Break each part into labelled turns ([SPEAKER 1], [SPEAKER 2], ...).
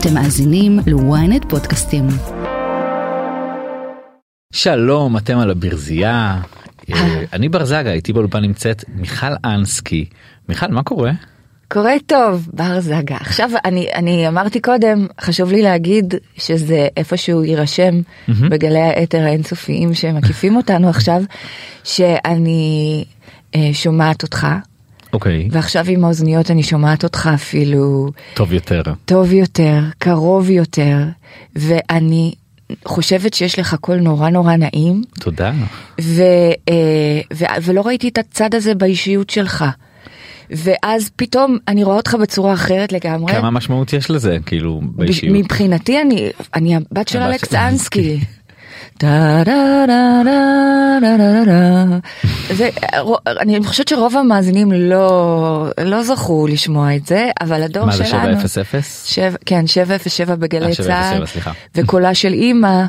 [SPEAKER 1] אתם מאזינים ל-ynet פודקאסטים.
[SPEAKER 2] שלום, אתם על הברזייה. אה, אני בר זגה, איתי באולפן נמצאת מיכל אנסקי. מיכל, מה קורה?
[SPEAKER 3] קורה טוב, בר זגה. עכשיו, אני, אני אמרתי קודם, חשוב לי להגיד שזה איפשהו יירשם בגלי האתר האינסופיים שמקיפים אותנו עכשיו, שאני אה, שומעת אותך,
[SPEAKER 2] אוקיי,
[SPEAKER 3] ועכשיו עם האוזניות אני שומעת אותך אפילו
[SPEAKER 2] טוב יותר.
[SPEAKER 3] טוב יותר, קרוב יותר, ואני חושבת שיש לך קול נורא נורא נעים,
[SPEAKER 2] תודה.
[SPEAKER 3] ו, אה, ו, ולא ראיתי את הצד הזה באישיות שלך. ואז פתאום אני רואה אותך בצורה אחרת לגמרי.
[SPEAKER 2] כמה משמעות יש לזה, כאילו, באישיות?
[SPEAKER 3] מבחינתי אני, אני הבת של אלכס אנסקי. זה, אני חושבת שרוב המאזינים לא, לא זכו לשמוע את זה, אבל הדור
[SPEAKER 2] מה זה
[SPEAKER 3] שלנו...
[SPEAKER 2] 700?
[SPEAKER 3] שבע, כן, 707 בגלי
[SPEAKER 2] אה, 707,
[SPEAKER 3] צה"ל. וקולה של אימא,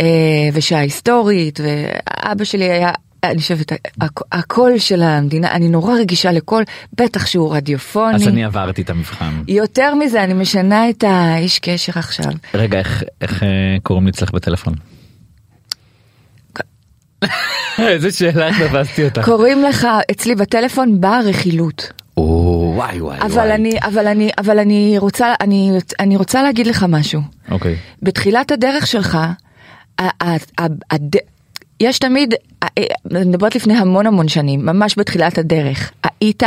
[SPEAKER 3] אה, ושעה היסטורית, ואבא שלי היה, אני חושבת, הק- הקול של המדינה, אני נורא רגישה לקול, בטח שהוא רדיופוני.
[SPEAKER 2] אז אני עברתי את המבחן.
[SPEAKER 3] יותר מזה, אני משנה את האיש קשר עכשיו.
[SPEAKER 2] רגע, איך- איך אה, קוראים לי אצלך בטלפון? איזה שאלה תפסתי אותך.
[SPEAKER 3] קוראים לך אצלי בטלפון ברכילות.
[SPEAKER 2] או, וואי וואי
[SPEAKER 3] אבל
[SPEAKER 2] וואי.
[SPEAKER 3] אני, אבל אני, אבל אני רוצה, אני, אני רוצה להגיד לך משהו.
[SPEAKER 2] אוקיי.
[SPEAKER 3] בתחילת הדרך שלך, יש תמיד, ה- אני מדברת לפני המון המון שנים, ממש בתחילת הדרך, היית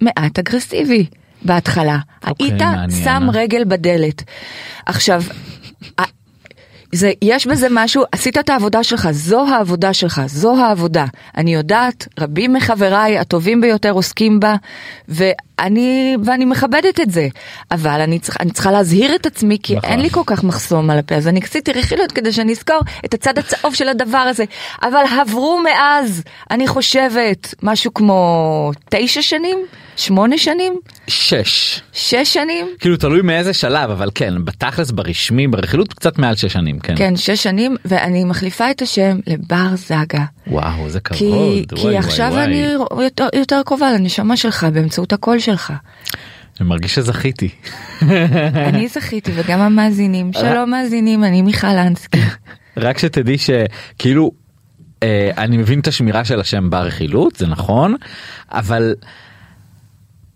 [SPEAKER 3] מעט אגרסיבי בהתחלה.
[SPEAKER 2] אוקיי,
[SPEAKER 3] היית
[SPEAKER 2] מעניין.
[SPEAKER 3] שם רגל בדלת. עכשיו, זה, יש בזה משהו, עשית את העבודה שלך, זו העבודה שלך, זו העבודה. אני יודעת, רבים מחבריי הטובים ביותר עוסקים בה, ואני, ואני מכבדת את זה. אבל אני, צריכה, אני צריכה להזהיר את עצמי, כי
[SPEAKER 2] נכון.
[SPEAKER 3] אין לי כל כך מחסום על הפה, אז אני עשיתי רכילות כדי שאני אזכור את הצד הצהוב של הדבר הזה. אבל עברו מאז, אני חושבת, משהו כמו תשע שנים? שמונה שנים?
[SPEAKER 2] שש.
[SPEAKER 3] שש שנים?
[SPEAKER 2] כאילו תלוי מאיזה שלב, אבל כן, בתכלס ברשמי, ברכילות קצת מעל שש שנים, כן.
[SPEAKER 3] כן, שש שנים, ואני מחליפה את השם לבר זגה.
[SPEAKER 2] וואו, זה
[SPEAKER 3] כי,
[SPEAKER 2] כבוד.
[SPEAKER 3] כי
[SPEAKER 2] וואי,
[SPEAKER 3] עכשיו
[SPEAKER 2] וואי,
[SPEAKER 3] אני
[SPEAKER 2] וואי.
[SPEAKER 3] יותר, יותר קרובה לנשמה שלך באמצעות הקול שלך.
[SPEAKER 2] אני מרגיש שזכיתי.
[SPEAKER 3] אני זכיתי וגם המאזינים. שלום מאזינים, אני מיכל אנסקי.
[SPEAKER 2] רק שתדעי שכאילו אה, אני מבין את השמירה של השם ברכילות זה נכון אבל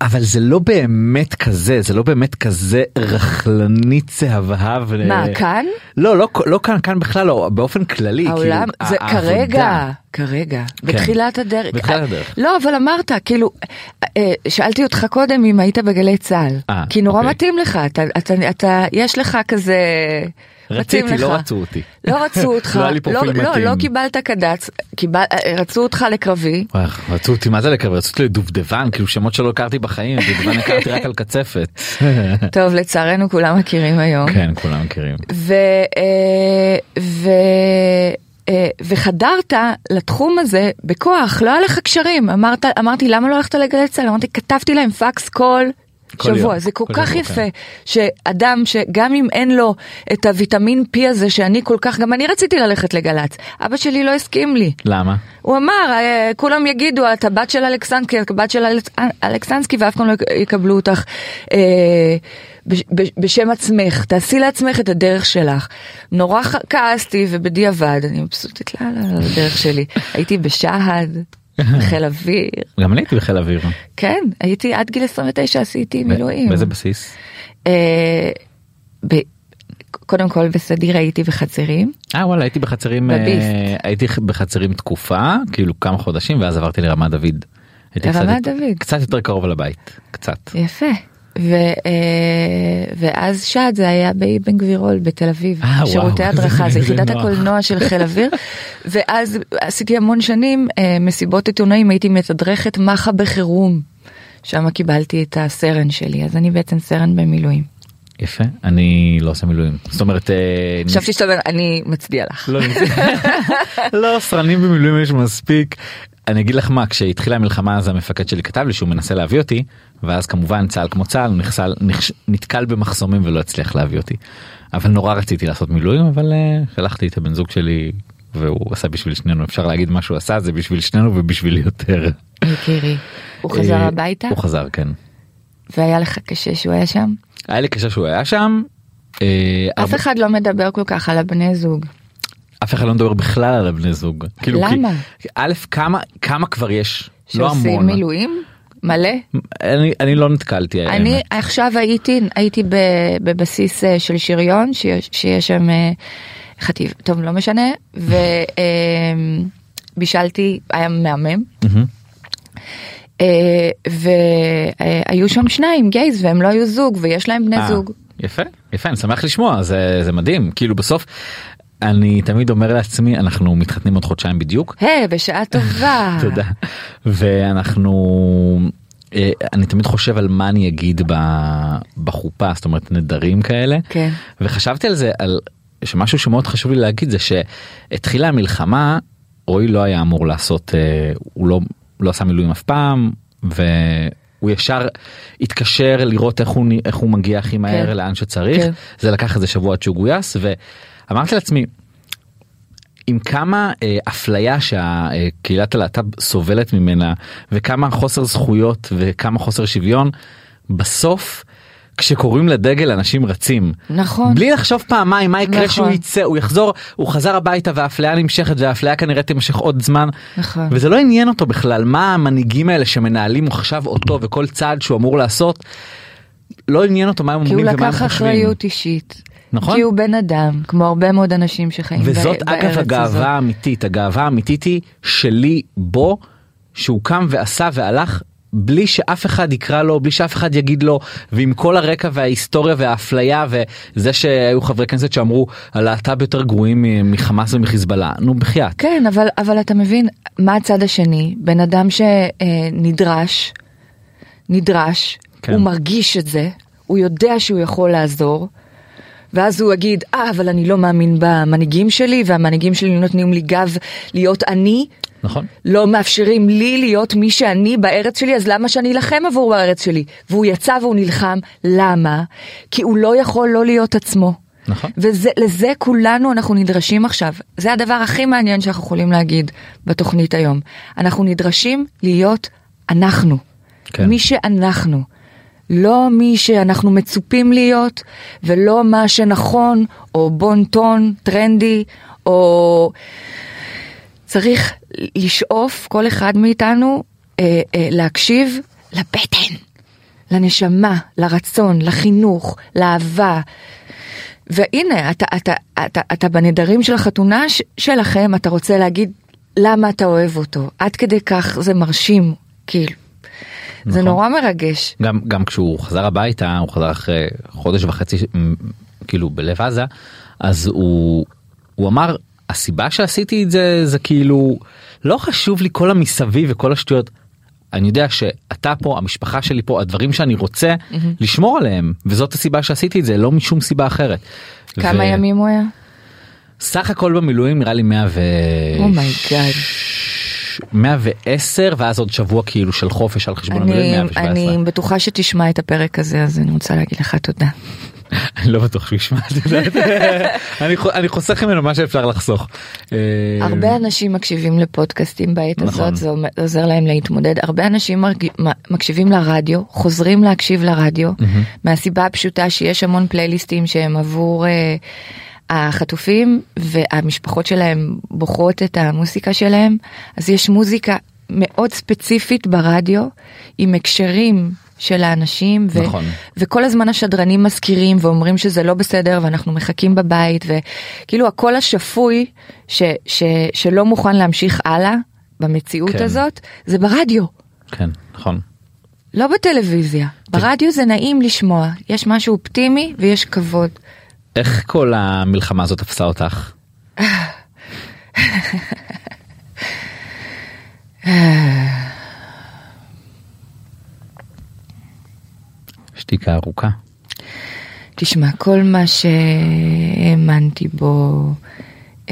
[SPEAKER 2] אבל זה לא באמת כזה זה לא באמת כזה רכלני צהבהב.
[SPEAKER 3] מה, כאן?
[SPEAKER 2] לא לא לא כאן כאן בכלל לא באופן כללי.
[SPEAKER 3] העולם,
[SPEAKER 2] כאילו,
[SPEAKER 3] זה
[SPEAKER 2] העבודה.
[SPEAKER 3] כרגע, כרגע, בתחילת הדרך.
[SPEAKER 2] בתחילת הדרך.
[SPEAKER 3] לא, אבל אמרת, כאילו, אה, שאלתי אותך קודם אם היית בגלי צה"ל.
[SPEAKER 2] אה,
[SPEAKER 3] כי נורא
[SPEAKER 2] אוקיי.
[SPEAKER 3] מתאים לך, אתה, אתה, אתה, יש לך כזה...
[SPEAKER 2] רציתי. לא רצו אותי.
[SPEAKER 3] לא רצו אותך,
[SPEAKER 2] לא
[SPEAKER 3] לא, לא. לא קיבלת קד"צ, קיבל, אה, רצו אותך לקרבי,
[SPEAKER 2] רצו אותי מה זה לקרב רצו אותי לדובדבן כאילו שמות שלא הכרתי בחיים דובדבן הכרתי רק על קצפת.
[SPEAKER 3] טוב לצערנו כולם מכירים היום.
[SPEAKER 2] כן כולם מכירים.
[SPEAKER 3] ו, אה, ו, אה, וחדרת לתחום הזה בכוח, לא היה לך קשרים. אמרת, אמרתי, למה לא הלכת לגלי צה"ל? אמרתי, כתבתי להם פקס כל... שבוע,
[SPEAKER 2] יום,
[SPEAKER 3] זה כל
[SPEAKER 2] כל
[SPEAKER 3] כך
[SPEAKER 2] שבוע,
[SPEAKER 3] יפה,
[SPEAKER 2] כן.
[SPEAKER 3] שאדם שגם אם אין לו את הוויטמין P הזה שאני כל כך, גם אני רציתי ללכת לגל"צ, אבא שלי לא הסכים לי.
[SPEAKER 2] למה?
[SPEAKER 3] הוא אמר, אה, כולם יגידו, את הבת של אלכסנסקי, את הבת של אלכס- אלכסנסקי, ואף פעם לא יקבלו אותך אה, בש- בש- בשם עצמך, תעשי לעצמך את הדרך שלך. נורא כעסתי, ובדיעבד, אני מבסוטית לאללה על הדרך שלי. הייתי בשהד, בחיל אוויר,
[SPEAKER 2] גם אני הייתי בחיל אוויר.
[SPEAKER 3] כן, הייתי עד גיל 29 עשיתי מילואים.
[SPEAKER 2] באיזה בסיס?
[SPEAKER 3] אה, קודם כל בסדיר הייתי בחצרים.
[SPEAKER 2] אה וואלה הייתי בחצרים אה. הייתי בחצרים תקופה כאילו כמה חודשים ואז עברתי לרמת דוד. קצת
[SPEAKER 3] לרמת דוד.
[SPEAKER 2] קצת יותר קרוב לבית קצת.
[SPEAKER 3] יפה. ו, אה, ואז שד זה היה באבן גבירול בתל אביב,
[SPEAKER 2] אה, וואו.
[SPEAKER 3] שירותי הדרכה,
[SPEAKER 2] זה
[SPEAKER 3] יחידת. הקולנוע של חיל אוויר, ואז עשיתי המון שנים אה, מסיבות עיתונאים, הייתי מתדרכת מח"א בחירום, שם קיבלתי את הסרן שלי, אז אני בעצם סרן במילואים.
[SPEAKER 2] יפה אני לא עושה מילואים זאת אומרת אה,
[SPEAKER 3] חשבתי שאתה אומר, אני מצדיע לך.
[SPEAKER 2] לא, לא סרנים במילואים יש מספיק. אני אגיד לך מה כשהתחילה המלחמה אז המפקד שלי כתב לי שהוא מנסה להביא אותי ואז כמובן צה"ל כמו צה"ל נחסל, נכש, נתקל במחסומים ולא הצליח להביא אותי. אבל נורא רציתי לעשות מילואים אבל uh, שלחתי את הבן זוג שלי והוא עשה בשביל שנינו אפשר להגיד מה שהוא עשה זה בשביל שנינו ובשביל יותר.
[SPEAKER 3] יקירי. הוא חזר
[SPEAKER 2] אה,
[SPEAKER 3] הביתה?
[SPEAKER 2] הוא חזר כן.
[SPEAKER 3] והיה לך קשה שהוא היה שם?
[SPEAKER 2] היה לי קשה שהוא היה שם אה,
[SPEAKER 3] אף אחד לא מדבר כל כך על הבני זוג.
[SPEAKER 2] אף אחד לא מדבר בכלל על הבני זוג. כאילו, כי-
[SPEAKER 3] למה?
[SPEAKER 2] א', כמה, כמה כבר יש? לא
[SPEAKER 3] שעושים
[SPEAKER 2] המון.
[SPEAKER 3] מילואים? מלא?
[SPEAKER 2] אני, אני לא נתקלתי.
[SPEAKER 3] אני
[SPEAKER 2] האמת.
[SPEAKER 3] עכשיו הייתי הייתי בבסיס אה, של שריון שיש, שיש שם אה, חטיב טוב לא משנה ובישלתי היה מהמם. אה, והיו שם שניים גייז והם לא היו זוג ויש להם בני
[SPEAKER 2] אה,
[SPEAKER 3] זוג.
[SPEAKER 2] יפה, יפה, אני שמח לשמוע, זה, זה מדהים. כאילו בסוף, אני תמיד אומר לעצמי, אנחנו מתחתנים עוד חודשיים בדיוק.
[SPEAKER 3] היי בשעה טובה.
[SPEAKER 2] תודה. ואנחנו, אה, אני תמיד חושב על מה אני אגיד בחופה, זאת אומרת נדרים כאלה.
[SPEAKER 3] כן.
[SPEAKER 2] וחשבתי על זה, על שמשהו שמאוד חשוב לי להגיד זה שהתחילה המלחמה, רועי לא היה אמור לעשות, אה, הוא לא, לא עשה מילואים אף פעם, והוא ישר התקשר לראות איך הוא, איך הוא מגיע הכי מהר
[SPEAKER 3] כן.
[SPEAKER 2] לאן שצריך,
[SPEAKER 3] כן.
[SPEAKER 2] זה לקח איזה שבוע עד שהוא גויס, ואמרתי לעצמי, עם כמה אה, אפליה שהקהילת הלהט"ב סובלת ממנה וכמה חוסר זכויות וכמה חוסר שוויון בסוף כשקוראים לדגל אנשים רצים
[SPEAKER 3] נכון.
[SPEAKER 2] בלי לחשוב פעמיים מה יקרה
[SPEAKER 3] נכון.
[SPEAKER 2] שהוא יצא הוא יחזור הוא חזר הביתה והאפליה נמשכת והאפליה כנראה תימשך עוד זמן
[SPEAKER 3] נכון.
[SPEAKER 2] וזה לא עניין אותו בכלל מה המנהיגים האלה שמנהלים עכשיו אותו וכל צעד שהוא אמור לעשות לא עניין אותו מה הם
[SPEAKER 3] כי הוא
[SPEAKER 2] אומרים ומה הם
[SPEAKER 3] לקח
[SPEAKER 2] חושבים.
[SPEAKER 3] אחריות אישית.
[SPEAKER 2] נכון.
[SPEAKER 3] כי הוא בן אדם כמו הרבה מאוד אנשים שחיים
[SPEAKER 2] וזאת
[SPEAKER 3] ב-
[SPEAKER 2] אגב
[SPEAKER 3] בארץ
[SPEAKER 2] הגאווה
[SPEAKER 3] הזאת.
[SPEAKER 2] האמיתית הגאווה האמיתית היא שלי בו שהוא קם ועשה והלך בלי שאף אחד יקרא לו בלי שאף אחד יגיד לו ועם כל הרקע וההיסטוריה והאפליה וזה שהיו חברי כנסת שאמרו הלהט"ב יותר גרועים מחמאס ומחיזבאללה נו בחייאת.
[SPEAKER 3] כן אבל אבל אתה מבין מה הצד השני בן אדם שנדרש נדרש
[SPEAKER 2] כן.
[SPEAKER 3] הוא מרגיש את זה הוא יודע שהוא יכול לעזור. ואז הוא יגיד אה אבל אני לא מאמין במנהיגים שלי והמנהיגים שלי נותנים לי גב להיות אני
[SPEAKER 2] נכון.
[SPEAKER 3] לא מאפשרים לי להיות מי שאני בארץ שלי אז למה שאני אלחם עבור הארץ שלי והוא יצא והוא נלחם למה כי הוא לא יכול לא להיות עצמו.
[SPEAKER 2] נכון.
[SPEAKER 3] ולזה כולנו אנחנו נדרשים עכשיו זה הדבר הכי מעניין שאנחנו יכולים להגיד בתוכנית היום אנחנו נדרשים להיות אנחנו
[SPEAKER 2] כן.
[SPEAKER 3] מי שאנחנו לא מי שאנחנו מצופים להיות ולא מה שנכון או בון טון טרנדי או צריך לשאוף כל אחד מאיתנו אה, אה, להקשיב לבטן לנשמה לרצון לחינוך לאהבה והנה אתה אתה אתה אתה בנדרים של החתונה ש- שלכם אתה רוצה להגיד למה אתה אוהב אותו עד כדי כך זה מרשים כאילו. זה
[SPEAKER 2] נכון.
[SPEAKER 3] נורא מרגש.
[SPEAKER 2] גם גם כשהוא חזר הביתה הוא חזר אחרי חודש וחצי כאילו בלב עזה אז הוא הוא אמר הסיבה שעשיתי את זה זה כאילו לא חשוב לי כל המסביב וכל השטויות. אני יודע שאתה פה המשפחה שלי פה הדברים שאני רוצה לשמור עליהם וזאת הסיבה שעשיתי את זה לא משום סיבה אחרת.
[SPEAKER 3] כמה
[SPEAKER 2] ו-
[SPEAKER 3] ימים הוא היה?
[SPEAKER 2] סך הכל במילואים נראה לי 100 ו...
[SPEAKER 3] oh my god.
[SPEAKER 2] 110 ואז עוד שבוע כאילו של חופש על חשבון המילואים
[SPEAKER 3] אני
[SPEAKER 2] 117.
[SPEAKER 3] אני בטוחה שתשמע את הפרק הזה אז אני רוצה להגיד לך תודה.
[SPEAKER 2] אני לא בטוח שהוא ישמע את זה. אני חו- אני חוסך ממנו מה שאפשר לחסוך. אה,
[SPEAKER 3] הרבה אנשים מקשיבים לפודקאסטים בעת
[SPEAKER 2] נכון.
[SPEAKER 3] הזאת, זה אומר- עוזר להם להתמודד. הרבה אנשים מקשיבים לרדיו, חוזרים להקשיב לרדיו, מהסיבה הפשוטה שיש המון פלייליסטים שהם עבור אה, החטופים והמשפחות שלהם בוחרות את המוסיקה שלהם, אז יש מוזיקה מאוד ספציפית ברדיו עם הקשרים של האנשים ו-
[SPEAKER 2] נכון.
[SPEAKER 3] וכל הזמן השדרנים מזכירים ואומרים שזה לא בסדר ואנחנו מחכים בבית וכאילו הקול השפוי ש, ש, שלא מוכן להמשיך הלאה במציאות
[SPEAKER 2] כן.
[SPEAKER 3] כן. הזאת זה ברדיו
[SPEAKER 2] כן נכון.
[SPEAKER 3] לא בטלוויזיה ברדיו זה נעים לשמוע יש משהו אופטימי ויש כבוד.
[SPEAKER 2] איך כל המלחמה הזאת תפסה אותך? שתיקה ארוכה.
[SPEAKER 3] תשמע כל מה שהאמנתי בו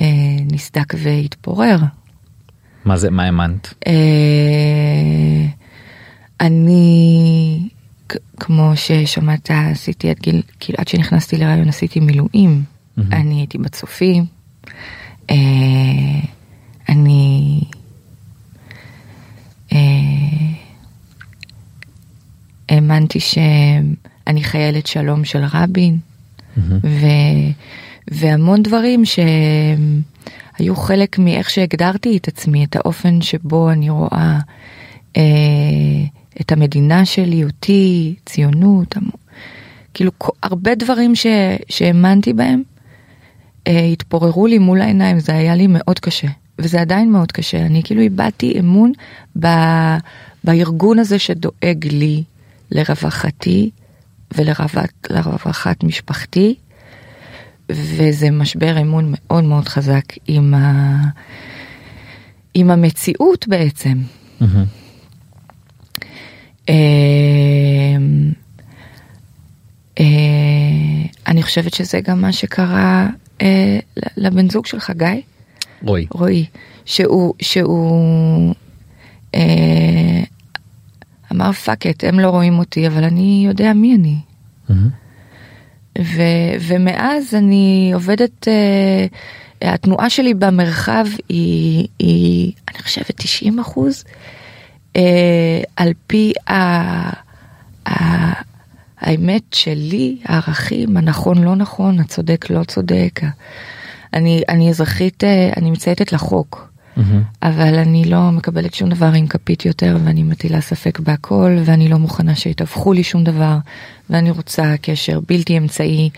[SPEAKER 3] אה, נסדק והתפורר.
[SPEAKER 2] מה זה מה האמנת?
[SPEAKER 3] אה, אני, כמו ששמעת, עשיתי עד גיל, כאילו עד שנכנסתי להיריון עשיתי מילואים. אני הייתי בצופים. אה, אני... אה, האמנתי שאני חיילת שלום של רבין. ו, והמון דברים שהיו חלק מאיך שהגדרתי את עצמי, את האופן שבו אני רואה אה, את המדינה שלי, אותי, ציונות. כאילו הרבה דברים ש, שהאמנתי בהם אה, התפוררו לי מול העיניים, זה היה לי מאוד קשה. וזה עדיין מאוד קשה, אני כאילו איבדתי אמון ב, בארגון הזה שדואג לי, לרווחתי ולרווחת משפחתי, וזה משבר אמון מאוד מאוד חזק עם, ה, עם המציאות בעצם. Mm-hmm. אני חושבת שזה גם מה שקרה אה, לבן זוג שלך, גיא.
[SPEAKER 2] רועי.
[SPEAKER 3] רועי, שהוא, שהוא אה, אמר fuck it, הם לא רואים אותי, אבל אני יודע מי אני. Mm-hmm. ו, ומאז אני עובדת, אה, התנועה שלי במרחב היא, היא אני חושבת 90 אחוז, אה, על פי ה, ה, האמת שלי, הערכים, הנכון לא נכון, הצודק לא צודק. אני, אני אזרחית, אה, אני מצייתת לחוק, mm-hmm. אבל אני לא מקבלת שום דבר עם כפית יותר, ואני מטילה ספק בהכל, ואני לא מוכנה שיתווכו לי שום דבר, ואני רוצה קשר בלתי אמצעי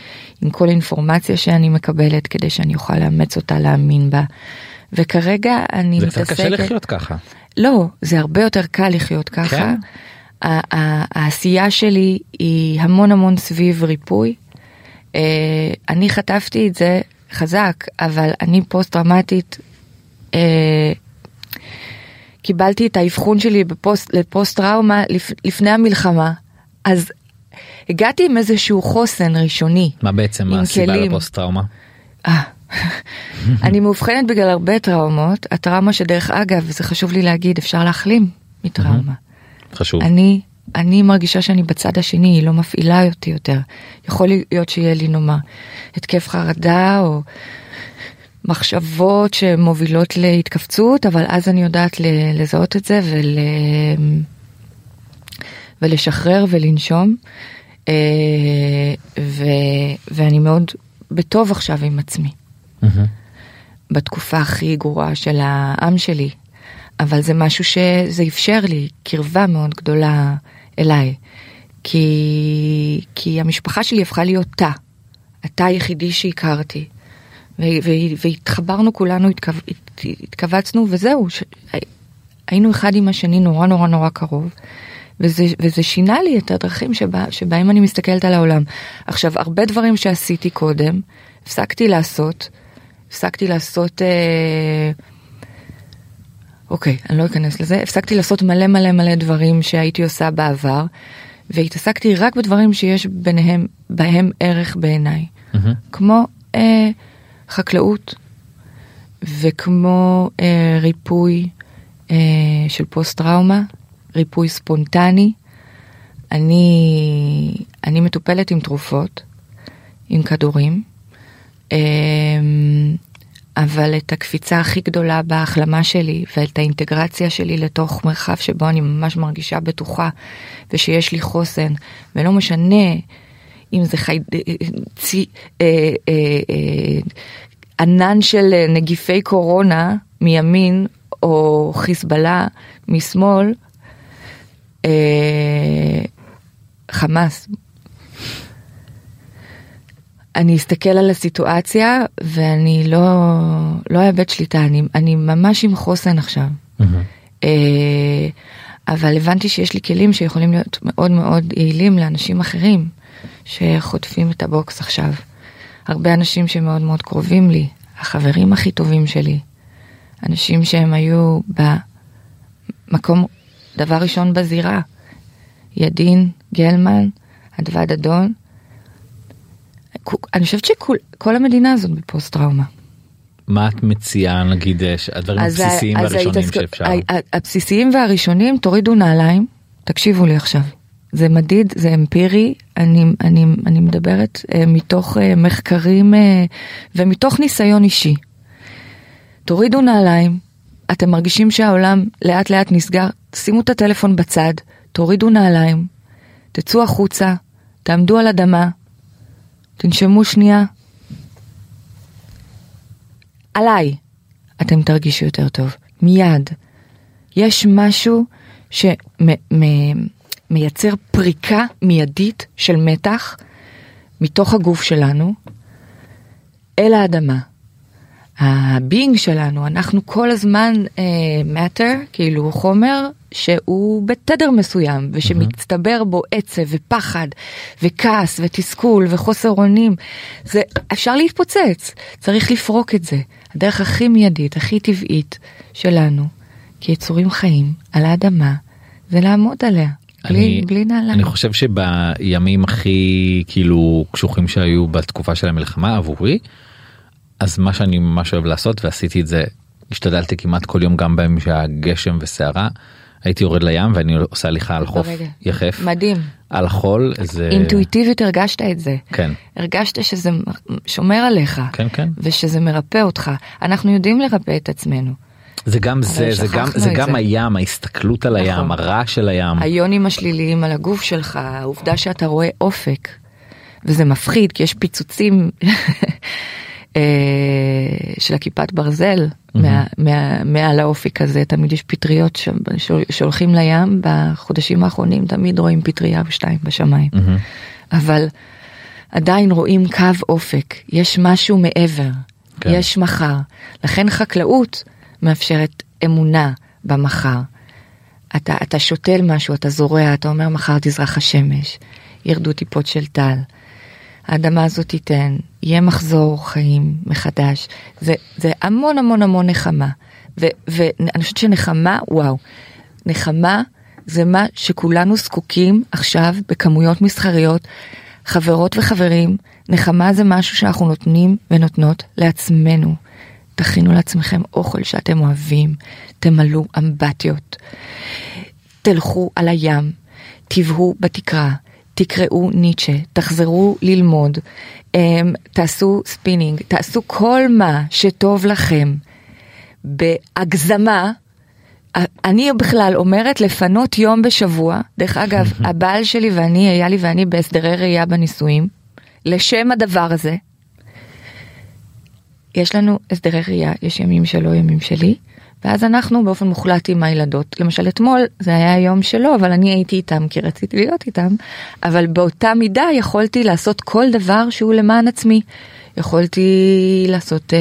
[SPEAKER 3] עם כל אינפורמציה שאני מקבלת, כדי שאני אוכל לאמץ אותה, להאמין בה. וכרגע אני
[SPEAKER 2] מתעסקת... זה קצת קשה לחיות ככה.
[SPEAKER 3] לא, זה הרבה יותר קל לחיות ככה. כן? העשייה שלי היא המון המון סביב ריפוי. אה, אני חטפתי את זה חזק, אבל אני פוסט טראומטית. אה, קיבלתי את האבחון שלי בפוסט, לפוסט טראומה לפ, לפני המלחמה, אז הגעתי עם איזשהו חוסן ראשוני.
[SPEAKER 2] מה בעצם הסיבה לפוסט טראומה?
[SPEAKER 3] אה, אני מאובחנת בגלל הרבה טראומות, הטראומה שדרך אגב, וזה חשוב לי להגיד, אפשר להחלים מטראומה.
[SPEAKER 2] חשוב.
[SPEAKER 3] אני, אני מרגישה שאני בצד השני, היא לא מפעילה אותי יותר. יכול להיות שיהיה לי נאמר התקף חרדה או מחשבות שמובילות להתכווצות, אבל אז אני יודעת לזהות את זה ול... ולשחרר ולנשום. אה, ו... ואני מאוד בטוב עכשיו עם עצמי. Mm-hmm. בתקופה הכי גרועה של העם שלי, אבל זה משהו שזה אפשר לי קרבה מאוד גדולה אליי. כי, כי המשפחה שלי הפכה להיות תא, התא היחידי שהכרתי. והתחברנו כולנו, התכו, התכווצנו וזהו, ש... היינו אחד עם השני נורא נורא נורא קרוב. וזה, וזה שינה לי את הדרכים שבה, שבהם אני מסתכלת על העולם. עכשיו, הרבה דברים שעשיתי קודם, הפסקתי לעשות, הפסקתי לעשות... אה, אוקיי, אני לא אכנס לזה, הפסקתי לעשות מלא מלא מלא דברים שהייתי עושה בעבר, והתעסקתי רק בדברים שיש ביניהם, בהם ערך בעיניי. Mm-hmm. כמו אה, חקלאות, וכמו אה, ריפוי אה, של פוסט טראומה, ריפוי ספונטני. אני, אני מטופלת עם תרופות, עם כדורים. אה, אבל את הקפיצה הכי גדולה בהחלמה שלי ואת האינטגרציה שלי לתוך מרחב שבו אני ממש מרגישה בטוחה ושיש לי חוסן ולא משנה אם זה חי... צי... אה, אה, אה, ענן של נגיפי קורונה מימין או חיזבאללה משמאל, אה, חמאס אני אסתכל על הסיטואציה ואני לא, לא אאבד שליטה, אני, אני ממש עם חוסן עכשיו. Mm-hmm. אבל הבנתי שיש לי כלים שיכולים להיות מאוד מאוד יעילים לאנשים אחרים שחוטפים את הבוקס עכשיו. הרבה אנשים שמאוד מאוד קרובים לי, החברים הכי טובים שלי, אנשים שהם היו במקום, דבר ראשון בזירה, ידין, גלמן, אדוה דדון, אני חושבת שכל המדינה הזאת בפוסט טראומה.
[SPEAKER 2] מה את מציעה נגיד אה, הדברים הבסיסיים והראשונים שאפשר?
[SPEAKER 3] הבסיסיים והראשונים תורידו נעליים, תקשיבו לי עכשיו. זה מדיד, זה אמפירי, אני, אני, אני מדברת uh, מתוך uh, מחקרים uh, ומתוך ניסיון אישי. תורידו נעליים, אתם מרגישים שהעולם לאט לאט נסגר, שימו את הטלפון בצד, תורידו נעליים, תצאו החוצה, תעמדו על אדמה, תנשמו שנייה. עליי, אתם תרגישו יותר טוב. מיד. יש משהו שמייצר פריקה מיידית של מתח מתוך הגוף שלנו אל האדמה. הבינג שלנו, אנחנו כל הזמן uh, matter, כאילו חומר שהוא בתדר מסוים ושמצטבר בו עצב ופחד וכעס ותסכול וחוסר אונים. זה אפשר להתפוצץ, צריך לפרוק את זה. הדרך הכי מיידית, הכי טבעית שלנו, כיצורים חיים על האדמה, זה לעמוד עליה. בלי, בלי נעליים.
[SPEAKER 2] אני חושב שבימים הכי כאילו קשוחים שהיו בתקופה של המלחמה עבורי אז מה שאני ממש אוהב לעשות ועשיתי את זה השתדלתי כמעט כל יום גם בימים שהיה גשם וסערה הייתי יורד לים ואני עושה הליכה על חוף
[SPEAKER 3] ברגע.
[SPEAKER 2] יחף
[SPEAKER 3] מדהים.
[SPEAKER 2] על החול זה
[SPEAKER 3] אינטואיטיבית הרגשת את זה.
[SPEAKER 2] כן
[SPEAKER 3] הרגשת שזה שומר עליך.
[SPEAKER 2] כן כן
[SPEAKER 3] ושזה מרפא אותך. אנחנו יודעים לרפא את עצמנו.
[SPEAKER 2] זה גם זה זה גם זה גם
[SPEAKER 3] זה.
[SPEAKER 2] הים ההסתכלות על הים
[SPEAKER 3] נכון.
[SPEAKER 2] הרעש של הים
[SPEAKER 3] היונים השליליים על הגוף שלך, העובדה שאתה רואה אופק, וזה מפחיד כי יש פיצוצים של הכיפת ברזל מה, מה, מעל האופק הזה, תמיד יש פטריות שם, שהול- שהולכים לים בחודשים האחרונים, תמיד רואים פטריה ושתיים בשמיים.
[SPEAKER 2] מהמם.
[SPEAKER 3] אבל עדיין רואים קו אופק, יש משהו מעבר,
[SPEAKER 2] כן.
[SPEAKER 3] כן. יש מחר. לכן חקלאות מאפשרת אמונה במחר. אתה, אתה שותל משהו, אתה זורע, אתה אומר מחר תזרח השמש, ירדו טיפות של טל. האדמה הזאת תיתן, יהיה מחזור חיים מחדש. זה, זה המון המון המון נחמה. ו- ואני חושבת שנחמה, וואו, נחמה זה מה שכולנו זקוקים עכשיו בכמויות מסחריות. חברות וחברים, נחמה זה משהו שאנחנו נותנים ונותנות לעצמנו. תכינו לעצמכם אוכל שאתם אוהבים, תמלאו אמבטיות. תלכו על הים, תבהו בתקרה, תקראו ניטשה, תחזרו ללמוד, אמ, תעשו ספינינג, תעשו כל מה שטוב לכם בהגזמה. אני בכלל אומרת לפנות יום בשבוע, דרך אגב, הבעל שלי ואני, היה לי ואני בהסדרי ראייה בנישואים, לשם הדבר הזה. יש לנו הסדרי ראייה, יש ימים שלו, ימים שלי, ואז אנחנו באופן מוחלט עם הילדות. למשל אתמול זה היה יום שלו אבל אני הייתי איתם כי רציתי להיות איתם אבל באותה מידה יכולתי לעשות כל דבר שהוא למען עצמי. יכולתי לעשות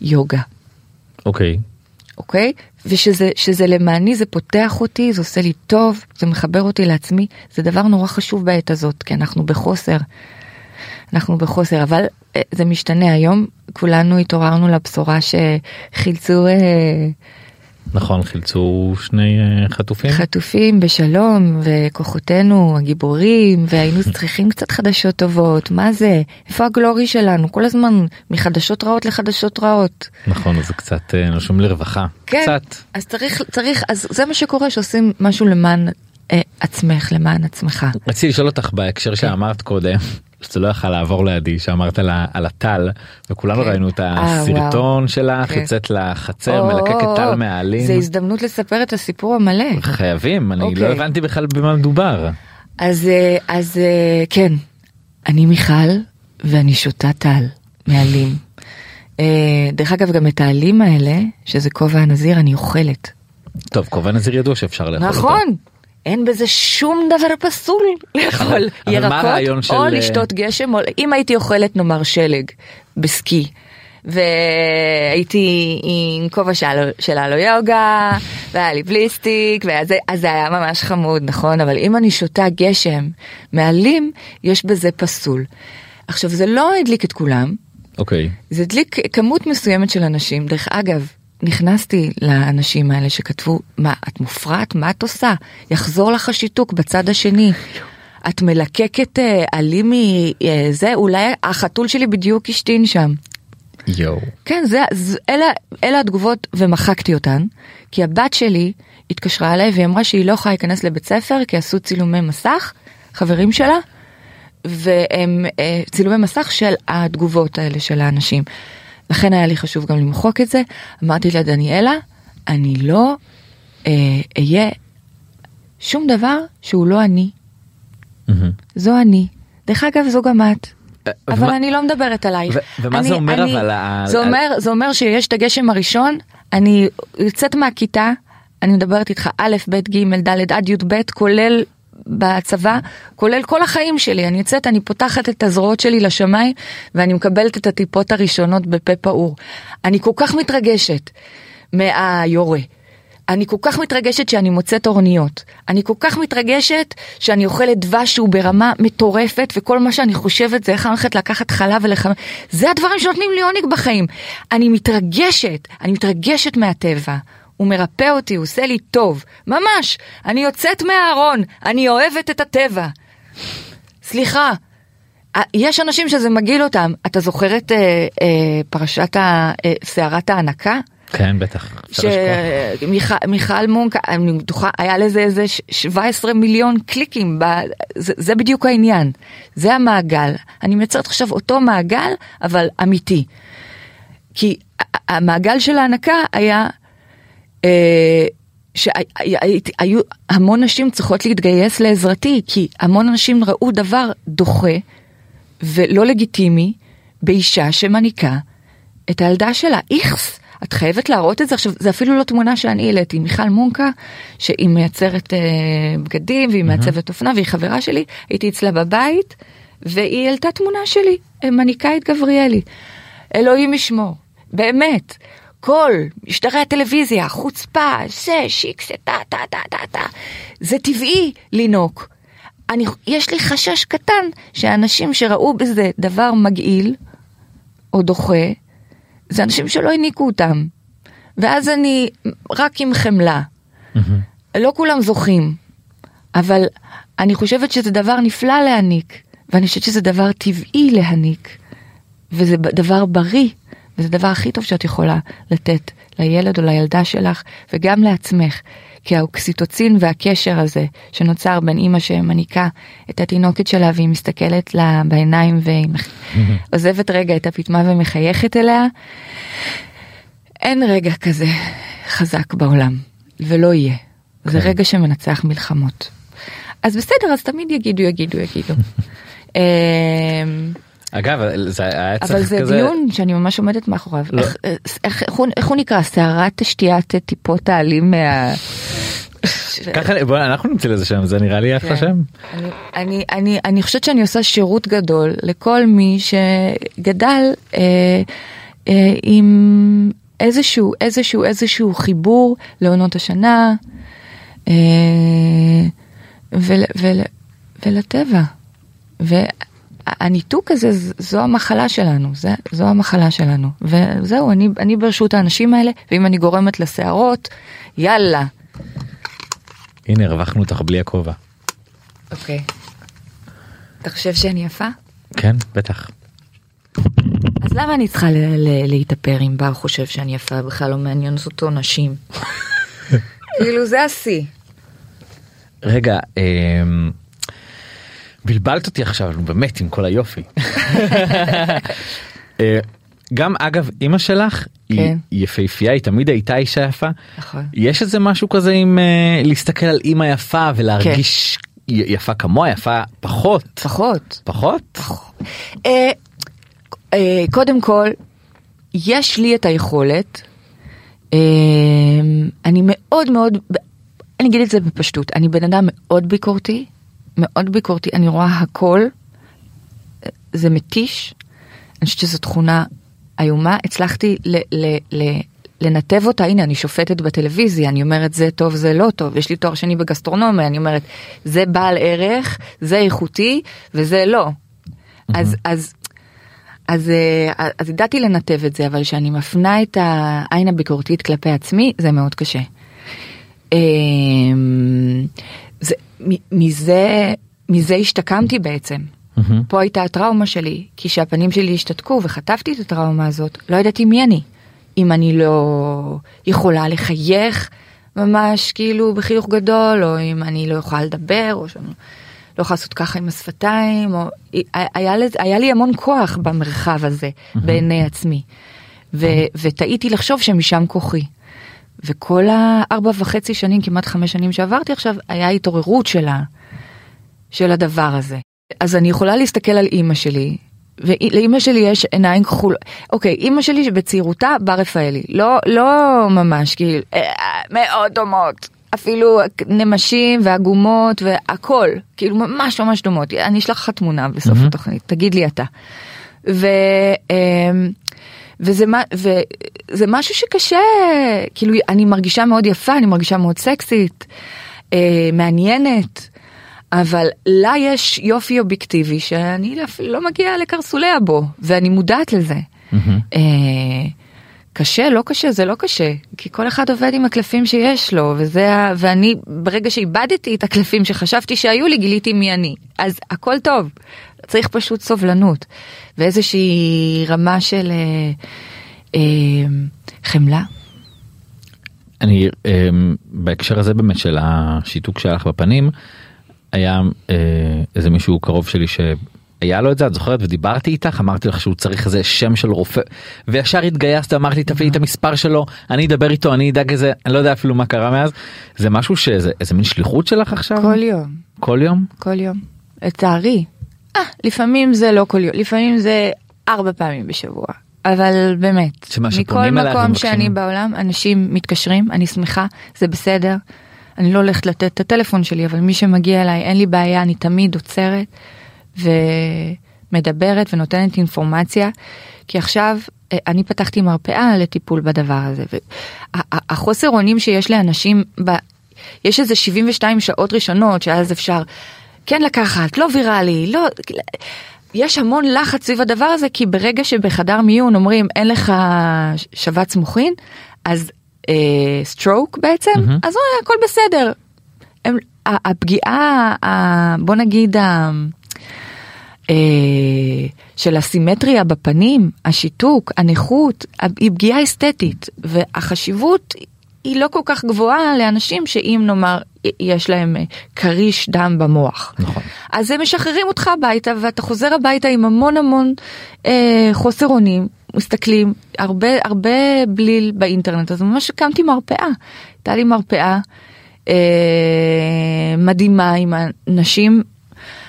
[SPEAKER 3] יוגה.
[SPEAKER 2] אוקיי.
[SPEAKER 3] אוקיי? ושזה למעני זה פותח אותי זה עושה לי טוב זה מחבר אותי לעצמי זה דבר נורא חשוב בעת הזאת כי אנחנו בחוסר. אנחנו בחוסר, אבל אה, זה משתנה היום, כולנו התעוררנו לבשורה שחילצו אה,
[SPEAKER 2] נכון חילצו שני אה, חטופים
[SPEAKER 3] חטופים בשלום, וכוחותינו הגיבורים, והיינו צריכים קצת חדשות טובות, מה זה? איפה הגלורי שלנו? כל הזמן מחדשות רעות לחדשות רעות.
[SPEAKER 2] נכון זה קצת אה, נושם לרווחה
[SPEAKER 3] כן,
[SPEAKER 2] קצת
[SPEAKER 3] אז צריך, צריך, אז זה מה שקורה שעושים משהו למען עצמך, למען עצמך.
[SPEAKER 2] רציתי לשאול אותך בהקשר שאמרת קודם שזה לא יכל לעבור לידי שאמרת על הטל וכולנו
[SPEAKER 3] כן.
[SPEAKER 2] ראינו את
[SPEAKER 3] אה,
[SPEAKER 2] הסרטון שלך
[SPEAKER 3] כן.
[SPEAKER 2] יוצאת לחצר מלקקת טל מהעלים
[SPEAKER 3] זה הזדמנות לספר את הסיפור המלא.
[SPEAKER 2] חייבים אני
[SPEAKER 3] אוקיי.
[SPEAKER 2] לא הבנתי בכלל במה מדובר
[SPEAKER 3] אז, אה, אז אה, כן, אני מיכל ואני שותה טל מעלים. דרך אגב, גם את העלים האלה, שזה כובע הנזיר, אני אוכלת.
[SPEAKER 2] טוב כובע נזיר ידוע שאפשר לאכול אותו.
[SPEAKER 3] נכון. אין בזה שום דבר פסול לאכול ירקות
[SPEAKER 2] הרעיון של-
[SPEAKER 3] או לשתות גשם או אם הייתי אוכלת נאמר שלג בסקי והייתי עם כובע של, של הלו יוגה והיה לי פליסטיק ואז זה, אז זה היה ממש חמוד נכון אבל אם אני שותה גשם מעלים יש בזה פסול. עכשיו זה לא הדליק את כולם
[SPEAKER 2] אוקיי
[SPEAKER 3] זה הדליק כמות מסוימת של אנשים. דרך אגב, נכנסתי לאנשים האלה שכתבו, מה, את מופרעת? מה את עושה? יחזור לך השיתוק בצד השני. את מלקקת אה, עלים מזה, אולי החתול שלי בדיוק השתין שם.
[SPEAKER 2] יואו
[SPEAKER 3] כן, זה, זה, אלה, אלה התגובות ומחקתי אותן, כי הבת שלי התקשרה אליי והיא אמרה שהיא לא יכולה להיכנס לבית ספר כי עשו צילומי מסך, חברים שלה, והם אה, צילומי מסך של התגובות האלה של האנשים. לכן היה לי חשוב גם למחוק את זה. אמרתי לה, דניאלה, אני לא אה, אהיה שום דבר שהוא לא אני. זו אני. דרך אגב, זו גם את. אבל
[SPEAKER 2] ומה-
[SPEAKER 3] אני לא מדברת עלייך.
[SPEAKER 2] ו- ומה
[SPEAKER 3] אני-
[SPEAKER 2] זה אומר
[SPEAKER 3] אני-
[SPEAKER 2] אבל על-
[SPEAKER 3] זה אומר, זה אומר שיש את הגשם הראשון, אני יוצאת מהכיתה, אני מדברת איתך א', ב', ג', ד' עד י"ב, כולל בצבא, כולל כל החיים שלי. אני יוצאת, אני פותחת את הזרועות שלי לשמיים, ואני מקבלת את הטיפות הראשונות בפה פעור. אני כל כך מתרגשת מהיורה. אני כל כך מתרגשת שאני מוצאת אורניות. אני כל כך מתרגשת שאני אוכלת דבש שהוא ברמה מטורפת, וכל מה שאני חושבת זה איך אני הולכת לקחת חלב ולחמם. זה הדברים שנותנים לי עונג בחיים. אני מתרגשת, אני מתרגשת מהטבע. הוא מרפא אותי, הוא עושה לי טוב. ממש. אני יוצאת מהארון, אני אוהבת את הטבע. סליחה, אה, יש אנשים שזה מגעיל אותם. אתה זוכר את אה, אה, פרשת אה, סערת ההנקה?
[SPEAKER 2] כן בטח.
[SPEAKER 3] שמיכל מונק, אני בטוחה, היה לזה איזה ש- 17 מיליון קליקים, ב, זה, זה בדיוק העניין, זה המעגל. אני מייצרת עכשיו אותו מעגל, אבל אמיתי. כי המעגל של ההנקה היה, אה, שהיו המון נשים צריכות להתגייס לעזרתי, כי המון אנשים ראו דבר דוחה ולא לגיטימי באישה שמניקה את הילדה שלה. איכס, את חייבת להראות את זה עכשיו, זה אפילו לא תמונה שאני העליתי, מיכל מונקה, שהיא מייצרת אה, בגדים והיא מעצבת אופנה והיא חברה שלי, הייתי אצלה בבית והיא העלתה תמונה שלי, אה, מניקה את גבריאלי. אלוהים ישמור, באמת. כל משטרי הטלוויזיה, חוצפה, זה, שיקסה, טה, טה, טה, טה, טה. זה טבעי לינוק. אני, יש לי חשש קטן שאנשים שראו בזה דבר מגעיל או דוחה, זה אנשים שלא הניקו אותם. ואז אני רק עם חמלה. לא כולם זוכים, אבל אני חושבת שזה דבר נפלא להניק, ואני חושבת שזה דבר טבעי להניק, וזה דבר בריא, וזה הדבר הכי טוב שאת יכולה לתת לילד או לילדה שלך, וגם לעצמך. כי האוקסיטוצין והקשר הזה שנוצר בין אימא שמניקה את התינוקת שלה והיא מסתכלת לה בעיניים והיא עוזבת רגע את הפטמה ומחייכת אליה, אין רגע כזה חזק בעולם, ולא יהיה. זה
[SPEAKER 2] כן.
[SPEAKER 3] רגע שמנצח מלחמות. אז בסדר, אז תמיד יגידו, יגידו, יגידו.
[SPEAKER 2] אגב זה היה צריך
[SPEAKER 3] אבל זה
[SPEAKER 2] כזה.
[SPEAKER 3] דיון שאני ממש עומדת מאחוריו.
[SPEAKER 2] לא.
[SPEAKER 3] איך- איך- איך הוא- איך הוא נקרא? סערת שתיית טיפות העלים מה...
[SPEAKER 2] ככה בוא אנחנו נמצא לזה שם זה נראה לי אחלה
[SPEAKER 3] כן.
[SPEAKER 2] שם.
[SPEAKER 3] אני, אני, אני, אני חושבת שאני עושה שירות גדול לכל מי שגדל אה, אה, עם איזשהו, איזשהו, איזשהו חיבור לעונות השנה אה, ול, ול, ולטבע. והניתוק הזה, זו המחלה שלנו, זה, זו המחלה שלנו. וזהו, אני, אני ברשות האנשים האלה, ואם אני גורמת לסערות, יאללה.
[SPEAKER 2] הנה הרווחנו אותך בלי הכובע.
[SPEAKER 3] אוקיי. אתה חושב שאני יפה?
[SPEAKER 2] כן בטח.
[SPEAKER 3] אז למה אני צריכה להתאפר אם בר חושב שאני יפה בכלל לא מעניין אותו נשים? כאילו זה השיא.
[SPEAKER 2] רגע אמ, בלבלת אותי עכשיו באמת עם כל היופי. אה, גם אגב אימא שלך היא
[SPEAKER 3] כן.
[SPEAKER 2] יפהפייה היא תמיד הייתה אישה יפה.
[SPEAKER 3] נכון.
[SPEAKER 2] יש איזה משהו כזה עם אה, להסתכל על אימא יפה ולהרגיש י- יפה כמוה יפה פחות
[SPEAKER 3] פחות.
[SPEAKER 2] פחות
[SPEAKER 3] אה, אה, קודם כל, יש לי את היכולת, אה, אני מאוד מאוד, אני אגיד את זה בפשטות, אני בן אדם מאוד ביקורתי, מאוד ביקורתי, אני רואה הכל, זה מתיש, אני חושבת שזו תכונה איומה, הצלחתי ל, ל, ל, לנתב אותה, הנה אני שופטת בטלוויזיה, אני אומרת זה טוב זה לא טוב, יש לי תואר שני בגסטרונומיה, אני אומרת זה בעל ערך, זה איכותי וזה לא. אז, אז, אז, אה, אז ידעתי לנתב את זה, אבל כשאני מפנה את העין הביקורתית כלפי עצמי, זה מאוד קשה. מזה, מזה השתקמתי בעצם.
[SPEAKER 2] מהמם.
[SPEAKER 3] פה הייתה הטראומה שלי, כי כשהפנים שלי השתתקו וחטפתי את הטראומה הזאת, לא ידעתי מי אני. אם אני לא יכולה לחייך ממש כאילו בחיוך גדול, או אם אני לא יכולה לדבר, או שאני לא יכולה לעשות ככה עם השפתיים, או... היה, לזה- היה לי המון כוח במרחב הזה, בעיני עצמי. ו, וטעיתי לחשוב שמשם כוחי. וכל הארבע וחצי שנים, כמעט חמש שנים שעברתי עכשיו, היה התעוררות של, ה, של הדבר הזה. אז אני יכולה להסתכל על אימא שלי, ולאימא שלי יש עיניים כחולות. אוקיי, אימא שלי שבצעירותה בר רפאלי. לא, לא ממש, כאילו, אה, מאוד דומות. אפילו נמשים ועגומות והכל, כאילו ממש ממש דומות. אני אשלח לך תמונה בסוף
[SPEAKER 2] מהמם.
[SPEAKER 3] התוכנית, תגיד לי אתה. ו... אמ, וזה, מה- וזה משהו שקשה, כאילו אני מרגישה מאוד יפה, אני מרגישה מאוד סקסית, אה, מעניינת, אבל לה יש יופי אובייקטיבי שאני אפילו לא מגיעה לקרסוליה בו, ואני מודעת לזה.
[SPEAKER 2] מהמם.
[SPEAKER 3] אה, קשה, לא קשה, זה לא קשה, כי כל אחד עובד עם הקלפים שיש לו, וזה, ואני, ברגע שאיבדתי את הקלפים שחשבתי שהיו לי, גיליתי מי אני. אז הכל טוב, צריך פשוט סובלנות, ואיזושהי רמה של אה, אה, חמלה.
[SPEAKER 2] אני אמ, בהקשר הזה באמת של השיתוק שלך בפנים היה אה, איזה מישהו קרוב שלי שהיה לו את זה את זוכרת ודיברתי איתך אמרתי לך שהוא צריך איזה שם של רופא וישר התגייסת אמרת לי תביאי את המספר שלו אני אדבר איתו אני אדאג איזה אני לא יודע אפילו מה קרה מאז זה משהו שזה איזה מין שליחות שלך עכשיו
[SPEAKER 3] כל יום,
[SPEAKER 2] כל יום
[SPEAKER 3] כל יום. לצערי. אה, לפעמים זה לא כל יום, לפעמים זה ארבע פעמים בשבוע. אבל באמת, מכל מקום? שאני בעולם, אנשים מתקשרים, אני שמחה, זה בסדר. אני לא הולכת לתת את הטלפון שלי, אבל מי שמגיע אליי, אין לי בעיה, אני תמיד עוצרת ומדברת ונותנת אינפורמציה. כי עכשיו אה, אני פתחתי מרפאה לטיפול בדבר הזה. והחוסר אונים שיש לאנשים, ב... יש איזה 72 שעות ראשונות שאז אפשר כן לקחת, לא ויראלי, לא... יש המון לחץ סביב הדבר הזה, כי ברגע שבחדר מיון אומרים אין לך שבץ מוחין, אז סטרוק בעצם,
[SPEAKER 2] מהמם.
[SPEAKER 3] אז אוי, הכל בסדר. הם, הפגיעה, ה- בוא נגיד, ה- אה, של הסימטריה בפנים, השיתוק, הנכות, היא פגיעה אסתטית, והחשיבות היא לא כל כך גבוהה לאנשים שאם נאמר יש להם אה, כריש דם במוח.
[SPEAKER 2] נכון.
[SPEAKER 3] אז הם משחררים אותך הביתה ואתה חוזר הביתה עם המון המון אה, חוסר אונים, מסתכלים, הרבה הרבה בליל באינטרנט, אז ממש הקמתי מרפאה. הייתה לי מרפאה אה, מדהימה עם האנשים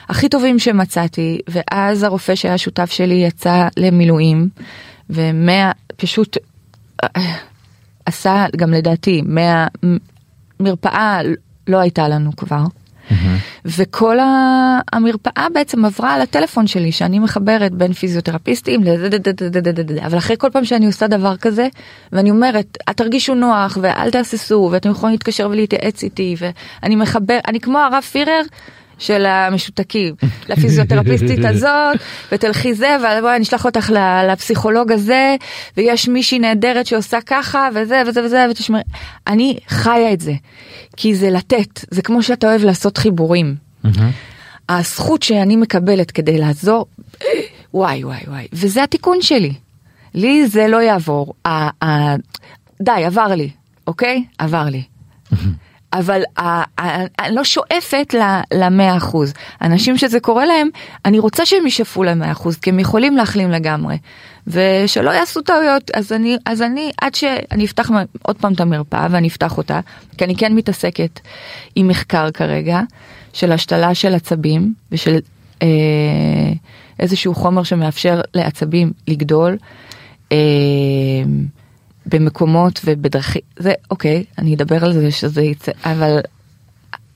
[SPEAKER 3] הכי טובים שמצאתי, ואז הרופא שהיה שותף שלי יצא למילואים, ומאה, פשוט אה, עשה גם לדעתי מהמרפאה לא הייתה לנו כבר. וכל ה... המרפאה בעצם עברה על הטלפון שלי שאני מחברת בין פיזיותרפיסטים אבל אחרי כל פעם שאני עושה דבר כזה ואני אומרת תרגישו נוח ואל תהססו ואתם יכולים להתקשר ולהתייעץ איתי ואני מחבר אני כמו הרב פירר של המשותקים לפיזיותרפיסטית הזאת ותלכי זה ובואי אני אשלח אותך לפסיכולוג הזה ויש מישהי נהדרת שעושה ככה וזה וזה וזה ותשמעי אני חיה את זה כי זה לתת זה כמו שאתה אוהב לעשות חיבורים.
[SPEAKER 2] מהמם.
[SPEAKER 3] הזכות שאני מקבלת כדי לעזור וואי וואי וואי וזה התיקון שלי. לי זה לא יעבור די עבר לי אוקיי עבר לי. אבל אני לא שואפת למאה אחוז. אנשים שזה קורה להם, אני רוצה שהם ישאפו למאה אחוז, כי הם יכולים להחלים לגמרי. ושלא יעשו טעויות, אז אני, אז אני, עד שאני אפתח עוד פעם את המרפאה ואני אפתח אותה, כי אני כן מתעסקת עם מחקר כרגע, של השתלה של עצבים ושל אה, איזשהו חומר שמאפשר לעצבים לגדול. אה, במקומות ובדרכים, זה אוקיי, אני אדבר על זה שזה יצא, אבל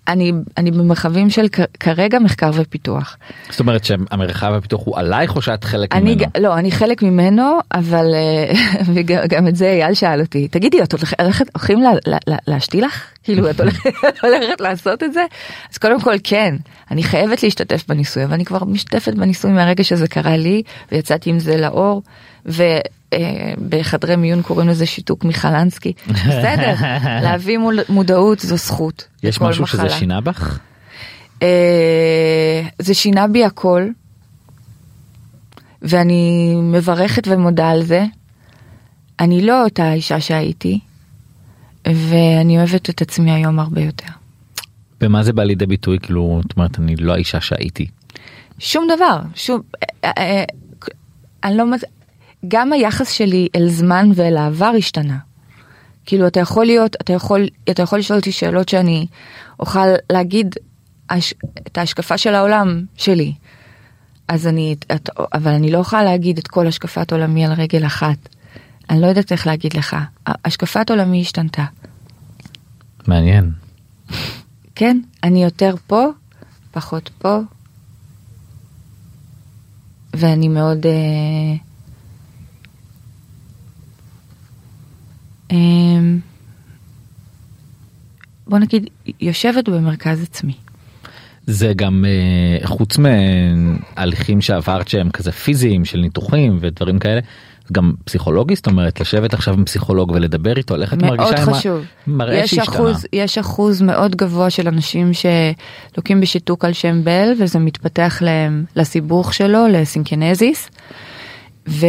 [SPEAKER 3] אני, אני במרחבים של כרגע מחקר ופיתוח.
[SPEAKER 2] זאת אומרת שהמרחב הפיתוח הוא עלייך או שאת חלק
[SPEAKER 3] אני,
[SPEAKER 2] ממנו?
[SPEAKER 3] לא, אני חלק ממנו, אבל אה, וגם גם את זה אייל שאל אותי, תגידי, את הולכת- הולכים לה, לה, לה, להשתיל לך? כאילו, את הולכת, הולכת לעשות את זה? אז קודם כל, כן, אני חייבת להשתתף בניסוי, אבל אני כבר משתתפת בניסוי מהרגע שזה קרה לי, ויצאתי עם זה לאור, ובחדרי מיון קוראים לזה שיתוק מיכלנסקי. בסדר, להביא מול, מודעות זו זכות.
[SPEAKER 2] יש משהו שזה
[SPEAKER 3] מחלה.
[SPEAKER 2] שינה בך?
[SPEAKER 3] אה, זה שינה בי הכל, ואני מברכת ומודה על זה. אני לא אותה אישה שהייתי, ואני אוהבת את עצמי היום הרבה יותר.
[SPEAKER 2] במה זה בא לידי ביטוי כאילו את אומרת אני לא האישה שהייתי.
[SPEAKER 3] שום דבר, שום, אה, אה, אני לא, גם היחס שלי אל זמן ואל העבר השתנה. כאילו אתה יכול להיות, אתה יכול, אתה יכול לשאול אותי שאלות שאני אוכל להגיד הש, את ההשקפה של העולם שלי. אז אני, את, אבל אני לא יכולה להגיד את כל השקפת עולמי על רגל אחת. אני לא יודעת איך להגיד לך. השקפת עולמי השתנתה.
[SPEAKER 2] מעניין.
[SPEAKER 3] כן, אני יותר פה, פחות פה, ואני מאוד... אה, בוא נגיד, יושבת במרכז עצמי.
[SPEAKER 2] זה גם אה, חוץ מהליכים שעברת שהם כזה פיזיים של ניתוחים ודברים כאלה. גם פסיכולוגי זאת אומרת לשבת עכשיו עם פסיכולוג ולדבר איתו איך את מרגישה
[SPEAKER 3] חשוב.
[SPEAKER 2] מראה
[SPEAKER 3] יש
[SPEAKER 2] שהשתנה.
[SPEAKER 3] אחוז, יש אחוז מאוד גבוה של אנשים שלוקים בשיתוק על שם בל וזה מתפתח להם לסיבוך שלו לסינקנזיס. ו...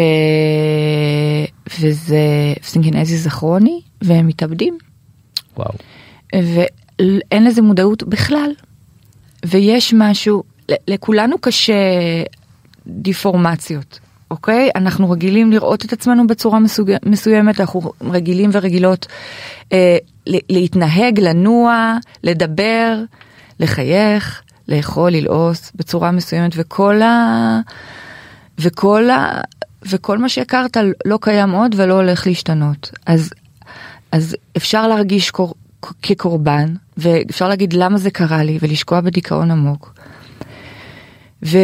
[SPEAKER 3] וזה סינקנזיס זה כרוני והם מתאבדים
[SPEAKER 2] וואו.
[SPEAKER 3] ואין לזה מודעות בכלל. ויש משהו, לכולנו קשה דיפורמציות, אוקיי? אנחנו רגילים לראות את עצמנו בצורה מסוג... מסוימת, אנחנו רגילים ורגילות אה, להתנהג, לנוע, לדבר, לחייך, לאכול, ללעוס בצורה מסוימת, וכל ה... וכל ה... וכל מה שהכרת לא קיים עוד ולא הולך להשתנות. אז, אז אפשר להרגיש קור... כקורבן, ואפשר להגיד למה זה קרה לי ולשקוע בדיכאון עמוק. ו...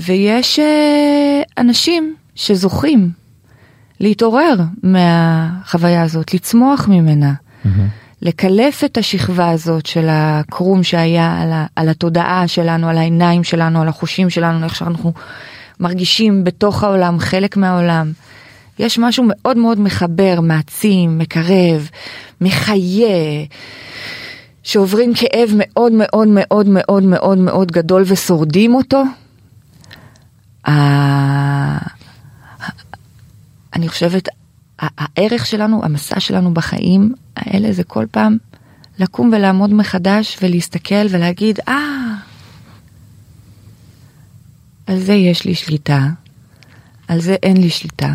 [SPEAKER 3] ויש אה, אנשים שזוכים להתעורר מהחוויה הזאת, לצמוח ממנה, mm-hmm. לקלף את השכבה הזאת של הקרום שהיה על, ה... על התודעה שלנו, על העיניים שלנו, על החושים שלנו, איך שאנחנו מרגישים בתוך העולם, חלק מהעולם. יש משהו מאוד מאוד מחבר, מעצים, מקרב, מחיה, שעוברים כאב מאוד מאוד מאוד מאוד מאוד מאוד גדול ושורדים אותו. אני חושבת, הערך שלנו, המסע שלנו בחיים האלה זה כל פעם לקום ולעמוד מחדש ולהסתכל ולהגיד, אה, על זה יש לי שליטה, על זה אין לי שליטה.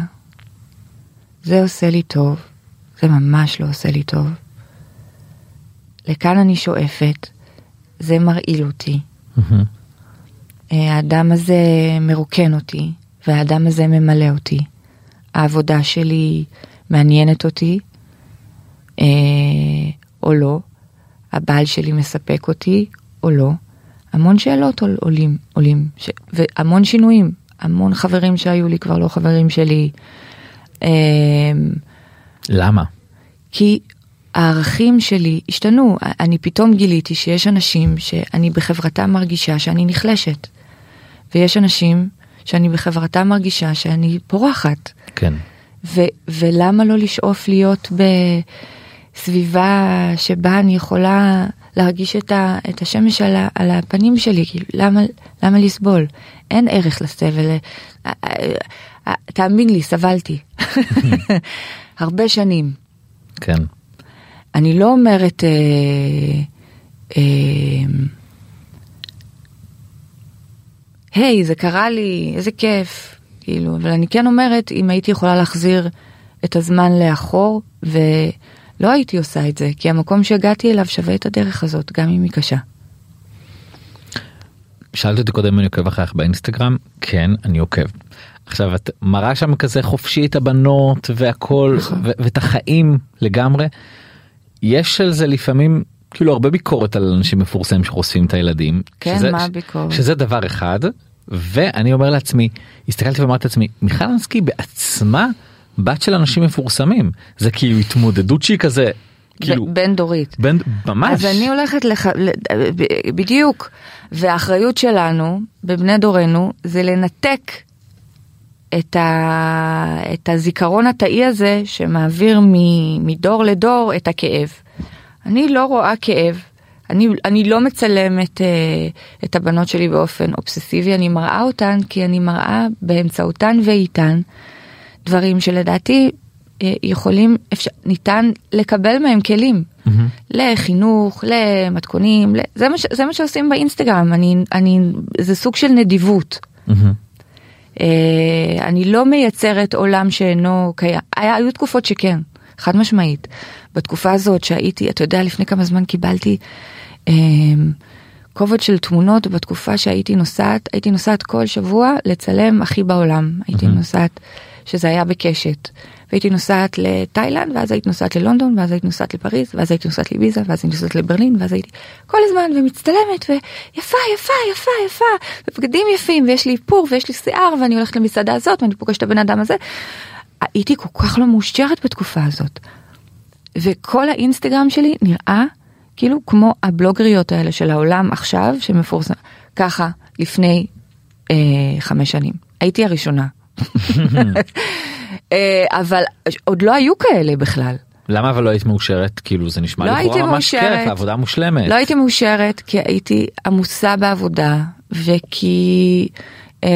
[SPEAKER 3] זה עושה לי טוב, זה ממש לא עושה לי טוב. לכאן אני שואפת, זה מרעיל אותי. האדם הזה מרוקן אותי, והאדם הזה ממלא אותי. העבודה שלי מעניינת אותי, אה, או לא. הבעל שלי מספק אותי, או לא. המון שאלות עולים, עולים, ש... והמון שינויים. המון חברים שהיו לי כבר לא חברים שלי.
[SPEAKER 2] למה?
[SPEAKER 3] כי הערכים שלי השתנו, אני פתאום גיליתי שיש אנשים שאני בחברתם מרגישה שאני נחלשת. ויש אנשים שאני בחברתם מרגישה שאני פורחת.
[SPEAKER 2] כן.
[SPEAKER 3] ו- ולמה לא לשאוף להיות בסביבה שבה אני יכולה להרגיש את, ה- את השמש על, ה- על הפנים שלי, כאילו, למה, למה לסבול? אין ערך לסבל. תאמין לי, סבלתי. הרבה שנים.
[SPEAKER 2] כן.
[SPEAKER 3] אני לא אומרת... אה, אה, היי, זה קרה לי, איזה כיף. כאילו, אבל אני כן אומרת, אם הייתי יכולה להחזיר את הזמן לאחור, ולא הייתי עושה את זה, כי המקום שהגעתי אליו שווה את הדרך הזאת, גם אם היא קשה.
[SPEAKER 2] שאלת אותי קודם אם אני עוקב אחריך באינסטגרם, כן, אני עוקב. עכשיו את מראה שם כזה חופשי את הבנות והכל
[SPEAKER 3] נכון.
[SPEAKER 2] ואת החיים לגמרי. יש על זה לפעמים כאילו הרבה ביקורת על אנשים מפורסמים שחושפים את הילדים.
[SPEAKER 3] כן,
[SPEAKER 2] שזה,
[SPEAKER 3] מה הביקורת?
[SPEAKER 2] שזה דבר אחד ואני אומר לעצמי הסתכלתי ואמרתי לעצמי מיכל אנסקי בעצמה בת של אנשים מפורסמים. זה כאילו התמודדות שהיא כזה כאילו
[SPEAKER 3] בין דורית.
[SPEAKER 2] בין ממש.
[SPEAKER 3] אז אני הולכת לח... ל- ב- בדיוק, והאחריות שלנו, בבני דורנו, זה לנתק את, ה... את הזיכרון התאי הזה שמעביר מ... מדור לדור את הכאב. אני לא רואה כאב, אני, אני לא מצלמת אה, את הבנות שלי באופן אובססיבי, אני מראה אותן כי אני מראה באמצעותן ואיתן דברים שלדעתי אה, יכולים, אפשר, ניתן לקבל מהם כלים.
[SPEAKER 2] מהמם.
[SPEAKER 3] לחינוך, למתכונים. זה, מה ש... זה מה שעושים באינסטגרם, אני, אני, זה סוג של נדיבות.
[SPEAKER 2] מהמם.
[SPEAKER 3] אה, אני לא מייצרת עולם שאינו קיים, היה, היו תקופות שכן, חד משמעית. בתקופה הזאת שהייתי, אתה יודע, לפני כמה זמן קיבלתי אה, קובץ של תמונות בתקופה שהייתי נוסעת, הייתי נוסעת כל שבוע לצלם הכי בעולם. הייתי נוסעת, שזה היה בקשת. והייתי נוסעת לתאילנד, ואז הייתי נוסעת ללונדון, ואז הייתי נוסעת לפריז, ואז הייתי נוסעת לביזה, ואז הייתי נוסעת לברלין, ואז הייתי כל הזמן ומצטלמת, ויפה, יפה, יפה, יפה, ובגדים יפים, ויש לי איפור, ויש לי שיער, ואני הולכת למסעדה הזאת, ואני פוגשת את הבן אדם הזה. הייתי כל כך לא מאושרת בתקופה הזאת. וכל האינסטגרם שלי נראה כאילו כמו הבלוגריות האלה של העולם עכשיו שמפורסם ככה לפני אה, חמש שנים הייתי הראשונה אבל עוד לא היו כאלה בכלל.
[SPEAKER 2] למה אבל לא היית מאושרת כאילו זה נשמע
[SPEAKER 3] לא
[SPEAKER 2] לכאורה ממש. כיף עבודה מושלמת.
[SPEAKER 3] לא הייתי מאושרת כי הייתי עמוסה בעבודה וכי אה,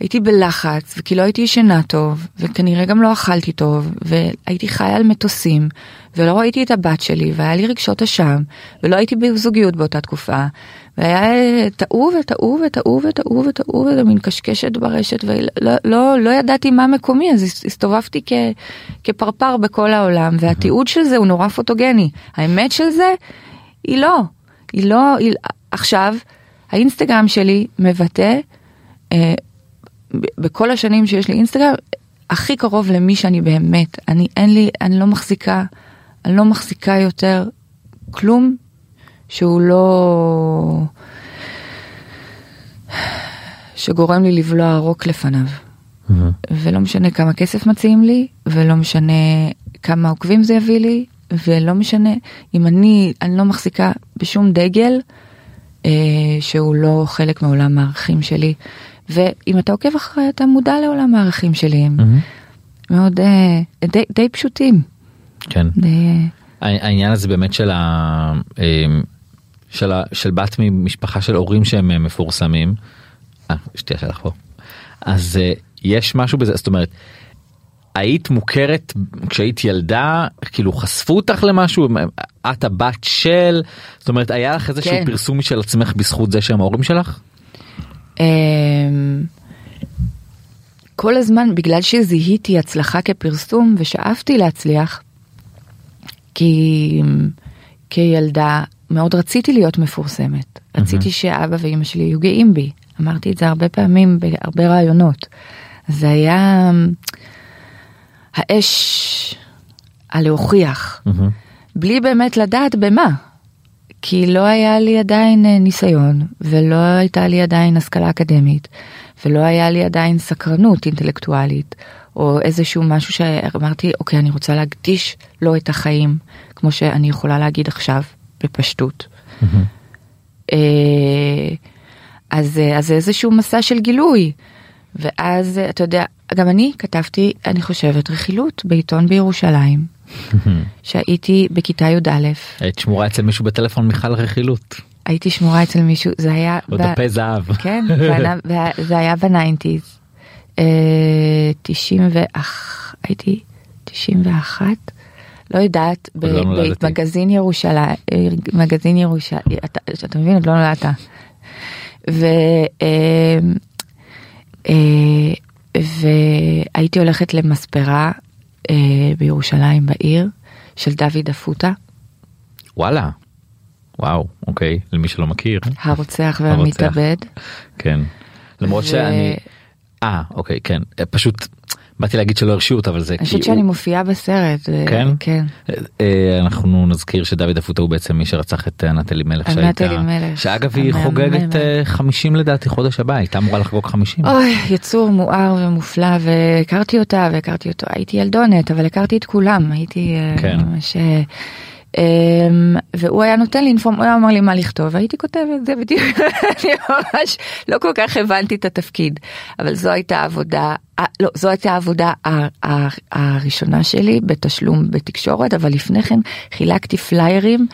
[SPEAKER 3] הייתי בלחץ וכי לא הייתי ישנה טוב וכנראה גם לא אכלתי טוב והייתי חיה על מטוסים ולא ראיתי את הבת שלי והיה לי רגשות אשם ולא הייתי בזוגיות באותה תקופה. והיה טעו וטעו וטעו וטעו וטעו ומין קשקשת ברשת ולא לא, לא ידעתי מה מקומי אז הסתובבתי כ, כפרפר בכל העולם והתיעוד של זה הוא נורא פוטוגני. האמת של זה היא לא. היא לא היא, עכשיו האינסטגרם שלי מבטא אה, בכל השנים שיש לי אינסטגרם הכי קרוב למי שאני באמת. אני אין לי אני לא מחזיקה אני לא מחזיקה יותר כלום שהוא לא שגורם לי לבלוע רוק לפניו. ולא משנה כמה כסף מציעים לי ולא משנה כמה עוקבים זה יביא לי ולא משנה אם אני אני לא מחזיקה בשום דגל אה, שהוא לא חלק מעולם הערכים שלי. ואם אתה עוקב אחרי אתה מודע לעולם הערכים שלי. הם מאוד אה, די, די פשוטים.
[SPEAKER 2] כן.
[SPEAKER 3] די, אה,
[SPEAKER 2] העניין הזה באמת של ה... אמ, של, ה... של בת ממשפחה של הורים שהם אה, מפורסמים. אה, שתייה שלך פה. אז אה, יש משהו בזה זאת אומרת. היית מוכרת כשהיית ילדה כאילו חשפו אותך למשהו את הבת של זאת אומרת היה לך איזשהו
[SPEAKER 3] כן.
[SPEAKER 2] פרסום משל עצמך בזכות זה שהם ההורים שלך?
[SPEAKER 3] אמ, כל הזמן בגלל שזיהיתי הצלחה כפרסום ושאפתי להצליח כי כילדה מאוד רציתי להיות מפורסמת. רציתי שאבא ואימא שלי יהיו גאים בי. אמרתי את זה הרבה פעמים בהרבה רעיונות. זה היה האש הלהוכיח בלי באמת לדעת במה. כי לא היה לי עדיין אה, ניסיון ולא הייתה לי עדיין השכלה אקדמית ולא היה לי עדיין סקרנות אינטלקטואלית או איזשהו משהו שאמרתי אוקיי אני רוצה להקדיש לו את החיים כמו שאני יכולה להגיד עכשיו בפשטות. אה, אז אה, אז זה איזשהו מסע של גילוי ואז אה, אתה יודע גם אני כתבתי אני חושבת רכילות בעיתון בירושלים שהייתי בכיתה י"א
[SPEAKER 2] היית שמורה אצל מישהו בטלפון מיכל רכילות.
[SPEAKER 3] הייתי שמורה אצל מישהו זה היה
[SPEAKER 2] או
[SPEAKER 3] ב-
[SPEAKER 2] דפי זהב.
[SPEAKER 3] כן זה היה בניינטיז. אה, 91 הייתי 91 לא יודעת
[SPEAKER 2] לא.
[SPEAKER 3] במגזין ירושלים אה, מגזין ירושלים אתה אתה מבין עוד לא נולדת. ו... אה, אה, והייתי הולכת למספרה אה, בירושלים בעיר של דוד אפוטה
[SPEAKER 2] וואלה. וואו אוקיי למי שלא מכיר.
[SPEAKER 3] הרוצח. והמתאבד.
[SPEAKER 2] כן. למרות
[SPEAKER 3] ו-
[SPEAKER 2] שאני. אה אוקיי כן פשוט באתי להגיד שלא הרשיעו אותה אבל זה
[SPEAKER 3] אני
[SPEAKER 2] כי
[SPEAKER 3] חושבת שאני
[SPEAKER 2] הוא-
[SPEAKER 3] מופיעה בסרט. אה,
[SPEAKER 2] כן?
[SPEAKER 3] כן.
[SPEAKER 2] אה, אנחנו נזכיר שדוד אפוטה הוא בעצם מי שרצח את ענת אלימלך שהייתה. שאגב היא. חוגגת אה, 50 לדעתי חודש הבא הייתה אמורה לחגוג 50.
[SPEAKER 3] אוי, יצור מואר ומופלא, והכרתי אותה, והכרתי אותו, הייתי ילדונת, אבל הכרתי את כולם, הייתי אה,
[SPEAKER 2] כן.
[SPEAKER 3] ממש... אה, אמ, והוא היה נותן לי אינפורם, הוא היה אומר לי מה לכתוב, והייתי כותבת זה בדיוק, אני ממש לא כל כך הבנתי את התפקיד, אבל זו הייתה העבודה, אה, לא, זו הייתה העבודה הראשונה שלי בתשלום בתקשורת, אבל לפני כן חילקתי פליירים.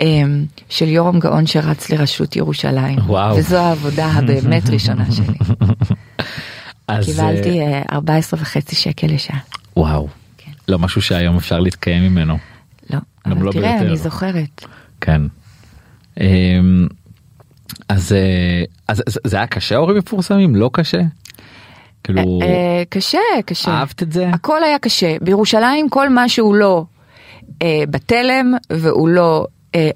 [SPEAKER 3] אמ, של יורם גאון שרץ לרשות ירושלים,
[SPEAKER 2] וואו.
[SPEAKER 3] וזו העבודה הבאמת ראשונה שלי.
[SPEAKER 2] אז,
[SPEAKER 3] קיבלתי
[SPEAKER 2] אה,
[SPEAKER 3] אה, 14 וחצי שקל לשעה.
[SPEAKER 2] וואו.
[SPEAKER 3] כן.
[SPEAKER 2] לא משהו שהיום אפשר להתקיים ממנו. גם לא
[SPEAKER 3] תראה,
[SPEAKER 2] ביותר.
[SPEAKER 3] אני זוכרת.
[SPEAKER 2] כן. אמ, אז אה, אז זה- זה היה קשה הורים מפורסמים לא קשה. כאילו
[SPEAKER 3] אה, אה, קשה, קשה.
[SPEAKER 2] אהבת את זה?
[SPEAKER 3] הכל היה קשה. בירושלים כל מה שהוא לא אה, בתלם והוא לא... אה,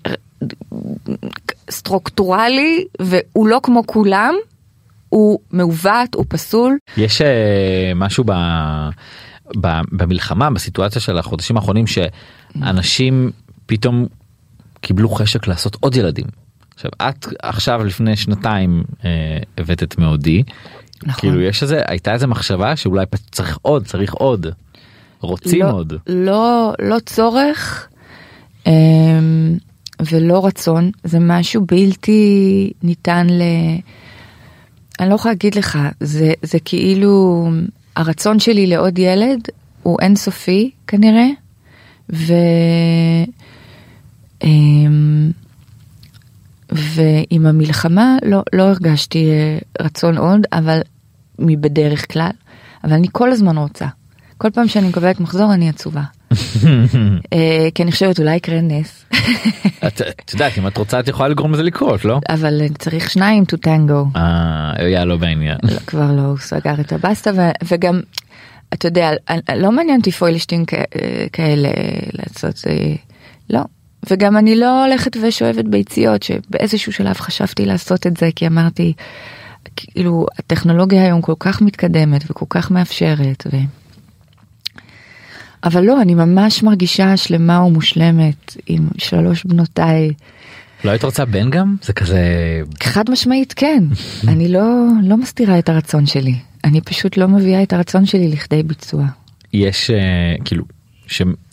[SPEAKER 3] סטרוקטורלי והוא לא כמו כולם, הוא מעוות, הוא פסול.
[SPEAKER 2] יש אה, משהו ב, ב, במלחמה בסיטואציה של החודשים האחרונים שאנשים פתאום קיבלו חשק לעשות עוד ילדים. עכשיו את עכשיו לפני שנתיים אה, הבאת את מאודי.
[SPEAKER 3] נכון.
[SPEAKER 2] כאילו יש איזה הייתה איזה מחשבה שאולי צריך עוד צריך עוד. רוצים
[SPEAKER 3] לא,
[SPEAKER 2] עוד.
[SPEAKER 3] לא, לא צורך אמ, ולא רצון, זה משהו בלתי ניתן ל... אני לא יכולה להגיד לך, זה, זה כאילו הרצון שלי לעוד ילד הוא אינסופי כנראה, ו... אמ, ועם המלחמה לא, לא הרגשתי אה, רצון עוד, אבל מבדרך כלל, אבל אני כל הזמן רוצה. כל פעם שאני מקבלת מחזור אני עצובה. אה, כי אני חושבת אולי יקרה נס,
[SPEAKER 2] את יודעת אם את רוצה את יכולה לגרום לזה לקרות לא?
[SPEAKER 3] אבל צריך שניים to tango.
[SPEAKER 2] אה, היה לא בעניין.
[SPEAKER 3] לא, כבר לא, הוא סגר את הבסטה וגם, אתה יודע, לא מעניין אותי פוילשטין כ- אה, כאלה לעשות, אה, לא. וגם אני לא הולכת ושואבת ביציות, שבאיזשהו שלב חשבתי לעשות את זה, כי אמרתי, כאילו, הטכנולוגיה היום כל כך מתקדמת וכל כך מאפשרת. ו... אבל לא, אני ממש מרגישה שלמה ומושלמת עם שלוש בנותיי.
[SPEAKER 2] לא היית רוצה בן גם? זה כזה...
[SPEAKER 3] חד משמעית כן, אני לא, לא מסתירה את הרצון שלי, אני פשוט לא מביאה את הרצון שלי לכדי ביצוע.
[SPEAKER 2] יש אה, כאילו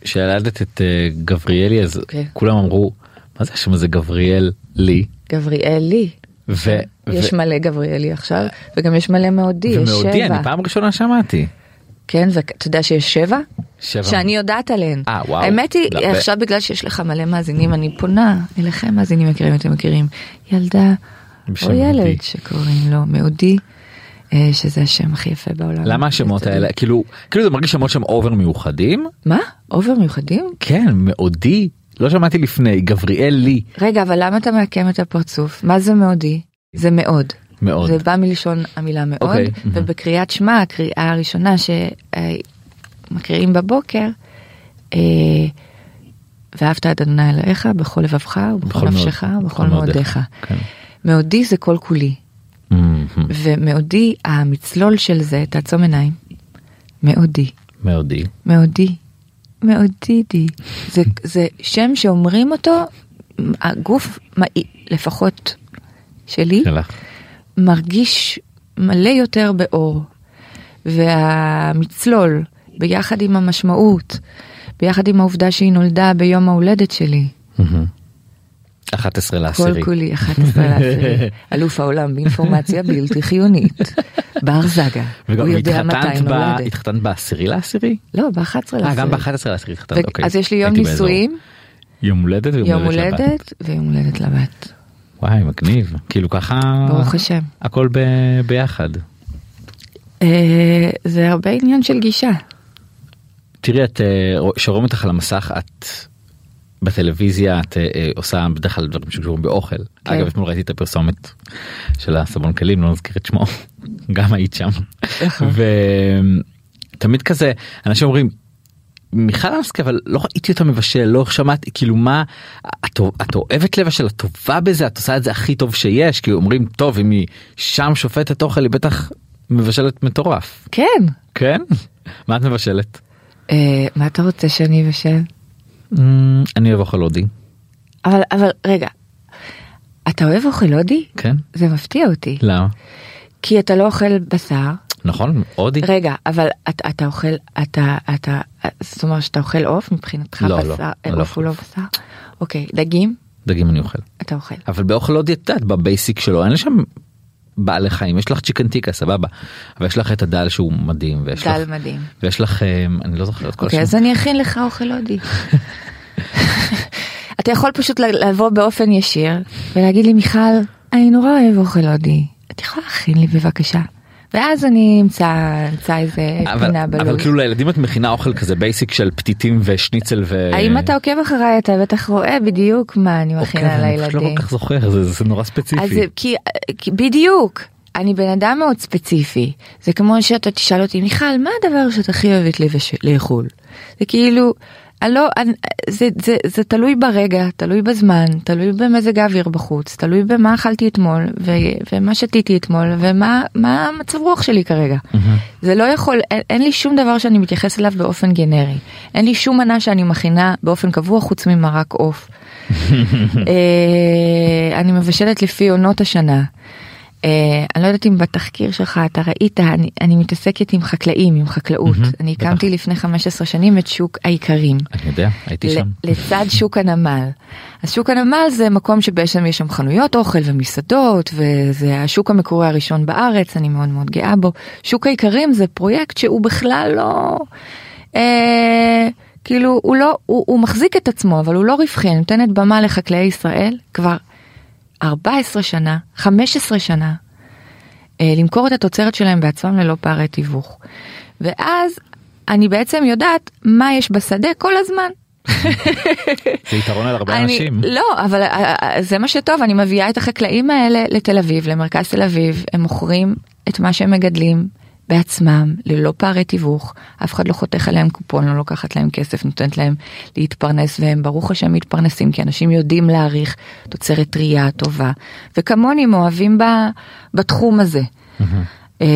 [SPEAKER 2] שילדת את אה, גבריאלי אז
[SPEAKER 3] כן.
[SPEAKER 2] כולם אמרו מה זה השם הזה גבריאל לי
[SPEAKER 3] גבריאלי,
[SPEAKER 2] ו-
[SPEAKER 3] יש
[SPEAKER 2] ו-
[SPEAKER 3] מלא גבריאלי עכשיו, וגם יש מלא מאודי, יש
[SPEAKER 2] ומאודי. אני פעם ראשונה שמעתי.
[SPEAKER 3] כן, ואתה יודע שיש שבע?
[SPEAKER 2] שבע.
[SPEAKER 3] שאני יודעת עליהן.
[SPEAKER 2] אה, וואו.
[SPEAKER 3] האמת היא,
[SPEAKER 2] לא, ב-
[SPEAKER 3] עכשיו בגלל שיש לך מלא מאזינים, אני פונה אליכם מאזינים יקרים, אתם מכירים, ילדה או. ילד שקוראים לו מאודי, שזה השם הכי יפה בעולם.
[SPEAKER 2] למה השמות. האלה כאילו כאילו זה מרגיש שמות שהם אובר מיוחדים
[SPEAKER 3] מה? אובר מיוחדים?
[SPEAKER 2] כן מאודי לא שמעתי לפני גבריאל לי
[SPEAKER 3] רגע, אבל למה אתה מעקם את הפרצוף? מה זה מאודי? זה מאוד.
[SPEAKER 2] מאוד
[SPEAKER 3] זה בא מלשון המילה מאוד,
[SPEAKER 2] אוקיי, מהמם.
[SPEAKER 3] ובקריאת שמע, הקריאה הראשונה שמקריאים בבוקר, אה, ואהבת את אדוני אלוהיך בכל לבבך ובכל נפשך
[SPEAKER 2] בכל
[SPEAKER 3] ובכל
[SPEAKER 2] מאודיך. כן.
[SPEAKER 3] מאודי זה כל כולי. ומאודי, המצלול של זה, תעצום עיניים, מאודי,
[SPEAKER 2] מאודי
[SPEAKER 3] מאודי, מאודידי. זה, זה שם שאומרים אותו, הגוף, לפחות שלי,
[SPEAKER 2] שלך.
[SPEAKER 3] מרגיש מלא יותר באור. והמצלול, ביחד עם המשמעות, ביחד עם העובדה שהיא נולדה ביום ההולדת שלי.
[SPEAKER 2] מהמם. 11 לעשירי.
[SPEAKER 3] כל כולי 11 לעשירי. אלוף העולם באינפורמציה בלתי חיונית. בר זגה. הוא יודע מתי נולדת.
[SPEAKER 2] התחתנת בעשירי לעשירי?
[SPEAKER 3] לא, ב-11 לעשירי.
[SPEAKER 2] אה גם ב-11 לעשירי התחתנת אוקיי.
[SPEAKER 3] אז יש לי יום. נישואים,
[SPEAKER 2] יום הולדת ויום
[SPEAKER 3] יום
[SPEAKER 2] הולדת לבת.
[SPEAKER 3] הולדת ויום הולדת לבת.
[SPEAKER 2] וואי מגניב כאילו ככה
[SPEAKER 3] ברוך השם.
[SPEAKER 2] הכל ב- ביחד.
[SPEAKER 3] אה, זה הרבה עניין של גישה.
[SPEAKER 2] תראי את אה, שרואים אותך על המסך את בטלוויזיה את אה, אה, עושה בדרך כלל דברים שקשורים באוכל.
[SPEAKER 3] כן.
[SPEAKER 2] אגב אתמול ראיתי את הפרסומת של הסבון כלים לא נזכיר את שמו גם היית שם. ותמיד כזה אנשים אומרים. מיכל אמסקי אבל לא ראיתי אותה מבשל לא שמעתי כאילו מה את, את אוהבת לבשל את טובה בזה את עושה את זה הכי טוב שיש כי אומרים טוב אם היא שם שופטת אוכל היא בטח מבשלת מטורף
[SPEAKER 3] כן.
[SPEAKER 2] כן מה את מבשלת
[SPEAKER 3] אה, מה אתה רוצה שאני אבשל?
[SPEAKER 2] אמ, אני אוהב אוכל הודי
[SPEAKER 3] אבל, אבל רגע, אתה אוהב אוכל הודי?
[SPEAKER 2] כן
[SPEAKER 3] זה מפתיע אותי.
[SPEAKER 2] למה
[SPEAKER 3] כי אתה לא אוכל בשר.
[SPEAKER 2] נכון הודי
[SPEAKER 3] רגע, אבל אתה, אתה אוכל, אתה, אתה, זאת אומרת שאתה אוכל עוף מבחינתך
[SPEAKER 2] לא, לא,
[SPEAKER 3] בשר,
[SPEAKER 2] אני לא
[SPEAKER 3] עוף הוא לא בשר? אוקיי, דגים?
[SPEAKER 2] דגים אני אוכל
[SPEAKER 3] אתה אוכל.
[SPEAKER 2] אבל באוכל הודי את יודעת בבייסיק שלו אין לשם בעלי חיים יש לך צ'יקן טיקה סבבה אבל יש לך את הדל שהוא מדהים ויש
[SPEAKER 3] דל
[SPEAKER 2] לך
[SPEAKER 3] מדהים.
[SPEAKER 2] ויש לך אמ, אני לא זוכר את כל
[SPEAKER 3] אוקיי,
[SPEAKER 2] השם.
[SPEAKER 3] אז אני אכין לך אוכל הודי. אתה יכול פשוט לבוא באופן ישיר ולהגיד לי, מיכל, אני נורא אוהב אוכל הודי. את יכולה להכין לי בבקשה? ואז אני אמצא, אמצא איזה
[SPEAKER 2] אבל,
[SPEAKER 3] פינה
[SPEAKER 2] אבל
[SPEAKER 3] בלו"ז.
[SPEAKER 2] כאילו לילדים את מכינה אוכל כזה basic של פתיתים ושניצל ו...
[SPEAKER 3] האם אתה עוקב אחריי אתה בטח רואה בדיוק מה אני
[SPEAKER 2] אוקיי,
[SPEAKER 3] מכינה
[SPEAKER 2] אבל אני פשוט לא
[SPEAKER 3] לילדים.
[SPEAKER 2] כל כך זוכר זה, זה נורא ספציפי.
[SPEAKER 3] אז כי, כי בדיוק אני בן אדם מאוד ספציפי זה כמו שאתה תשאל אותי מיכל מה הדבר שאת הכי אוהבת לאכול. זה כאילו לא, אני, זה, זה, זה תלוי ברגע, תלוי בזמן, תלוי במזג האוויר בחוץ, תלוי במה אכלתי אתמול, ו, ומה שתיתי אתמול, ומה מה המצב רוח שלי כרגע. זה לא יכול, אין, אין לי שום דבר שאני מתייחס אליו באופן גנרי. אין לי שום מנה שאני מכינה באופן קבוע חוץ ממרק עוף. אה, אני מבשלת לפי עונות השנה. Uh, אני לא יודעת אם בתחקיר שלך אתה ראית, אני, אני מתעסקת עם חקלאים, עם חקלאות.
[SPEAKER 2] מהמם,
[SPEAKER 3] אני
[SPEAKER 2] בטח.
[SPEAKER 3] הקמתי לפני 15 שנים את שוק האיכרים.
[SPEAKER 2] אני יודע, הייתי שם.
[SPEAKER 3] לצד שוק הנמל. אז שוק הנמל זה מקום שבעצם יש שם חנויות אוכל ומסעדות וזה השוק המקורי הראשון בארץ אני מאוד מאוד גאה בו. שוק האיכרים זה פרויקט שהוא בכלל לא אה, כאילו הוא לא הוא, הוא מחזיק את עצמו אבל הוא לא רווחי נותנת במה לחקלאי ישראל כבר 14 שנה 15 שנה אה, למכור את התוצרת שלהם בעצמם ללא פערי תיווך. ואז אני בעצם יודעת מה יש בשדה כל הזמן.
[SPEAKER 2] זה יתרון על הרבה
[SPEAKER 3] אני,
[SPEAKER 2] אנשים.
[SPEAKER 3] לא, אבל אה, אה, זה מה שטוב, אני מביאה את החקלאים האלה לתל אביב, למרכז תל אביב, הם מוכרים את מה שהם מגדלים בעצמם, ללא פערי תיווך, אף אחד לא חותך עליהם קופון, לא לוקחת להם כסף, נותנת להם להתפרנס, והם ברוך השם מתפרנסים, כי אנשים יודעים להעריך תוצרת טרייה טובה, וכמוני הם אוהבים ב, בתחום הזה. אה,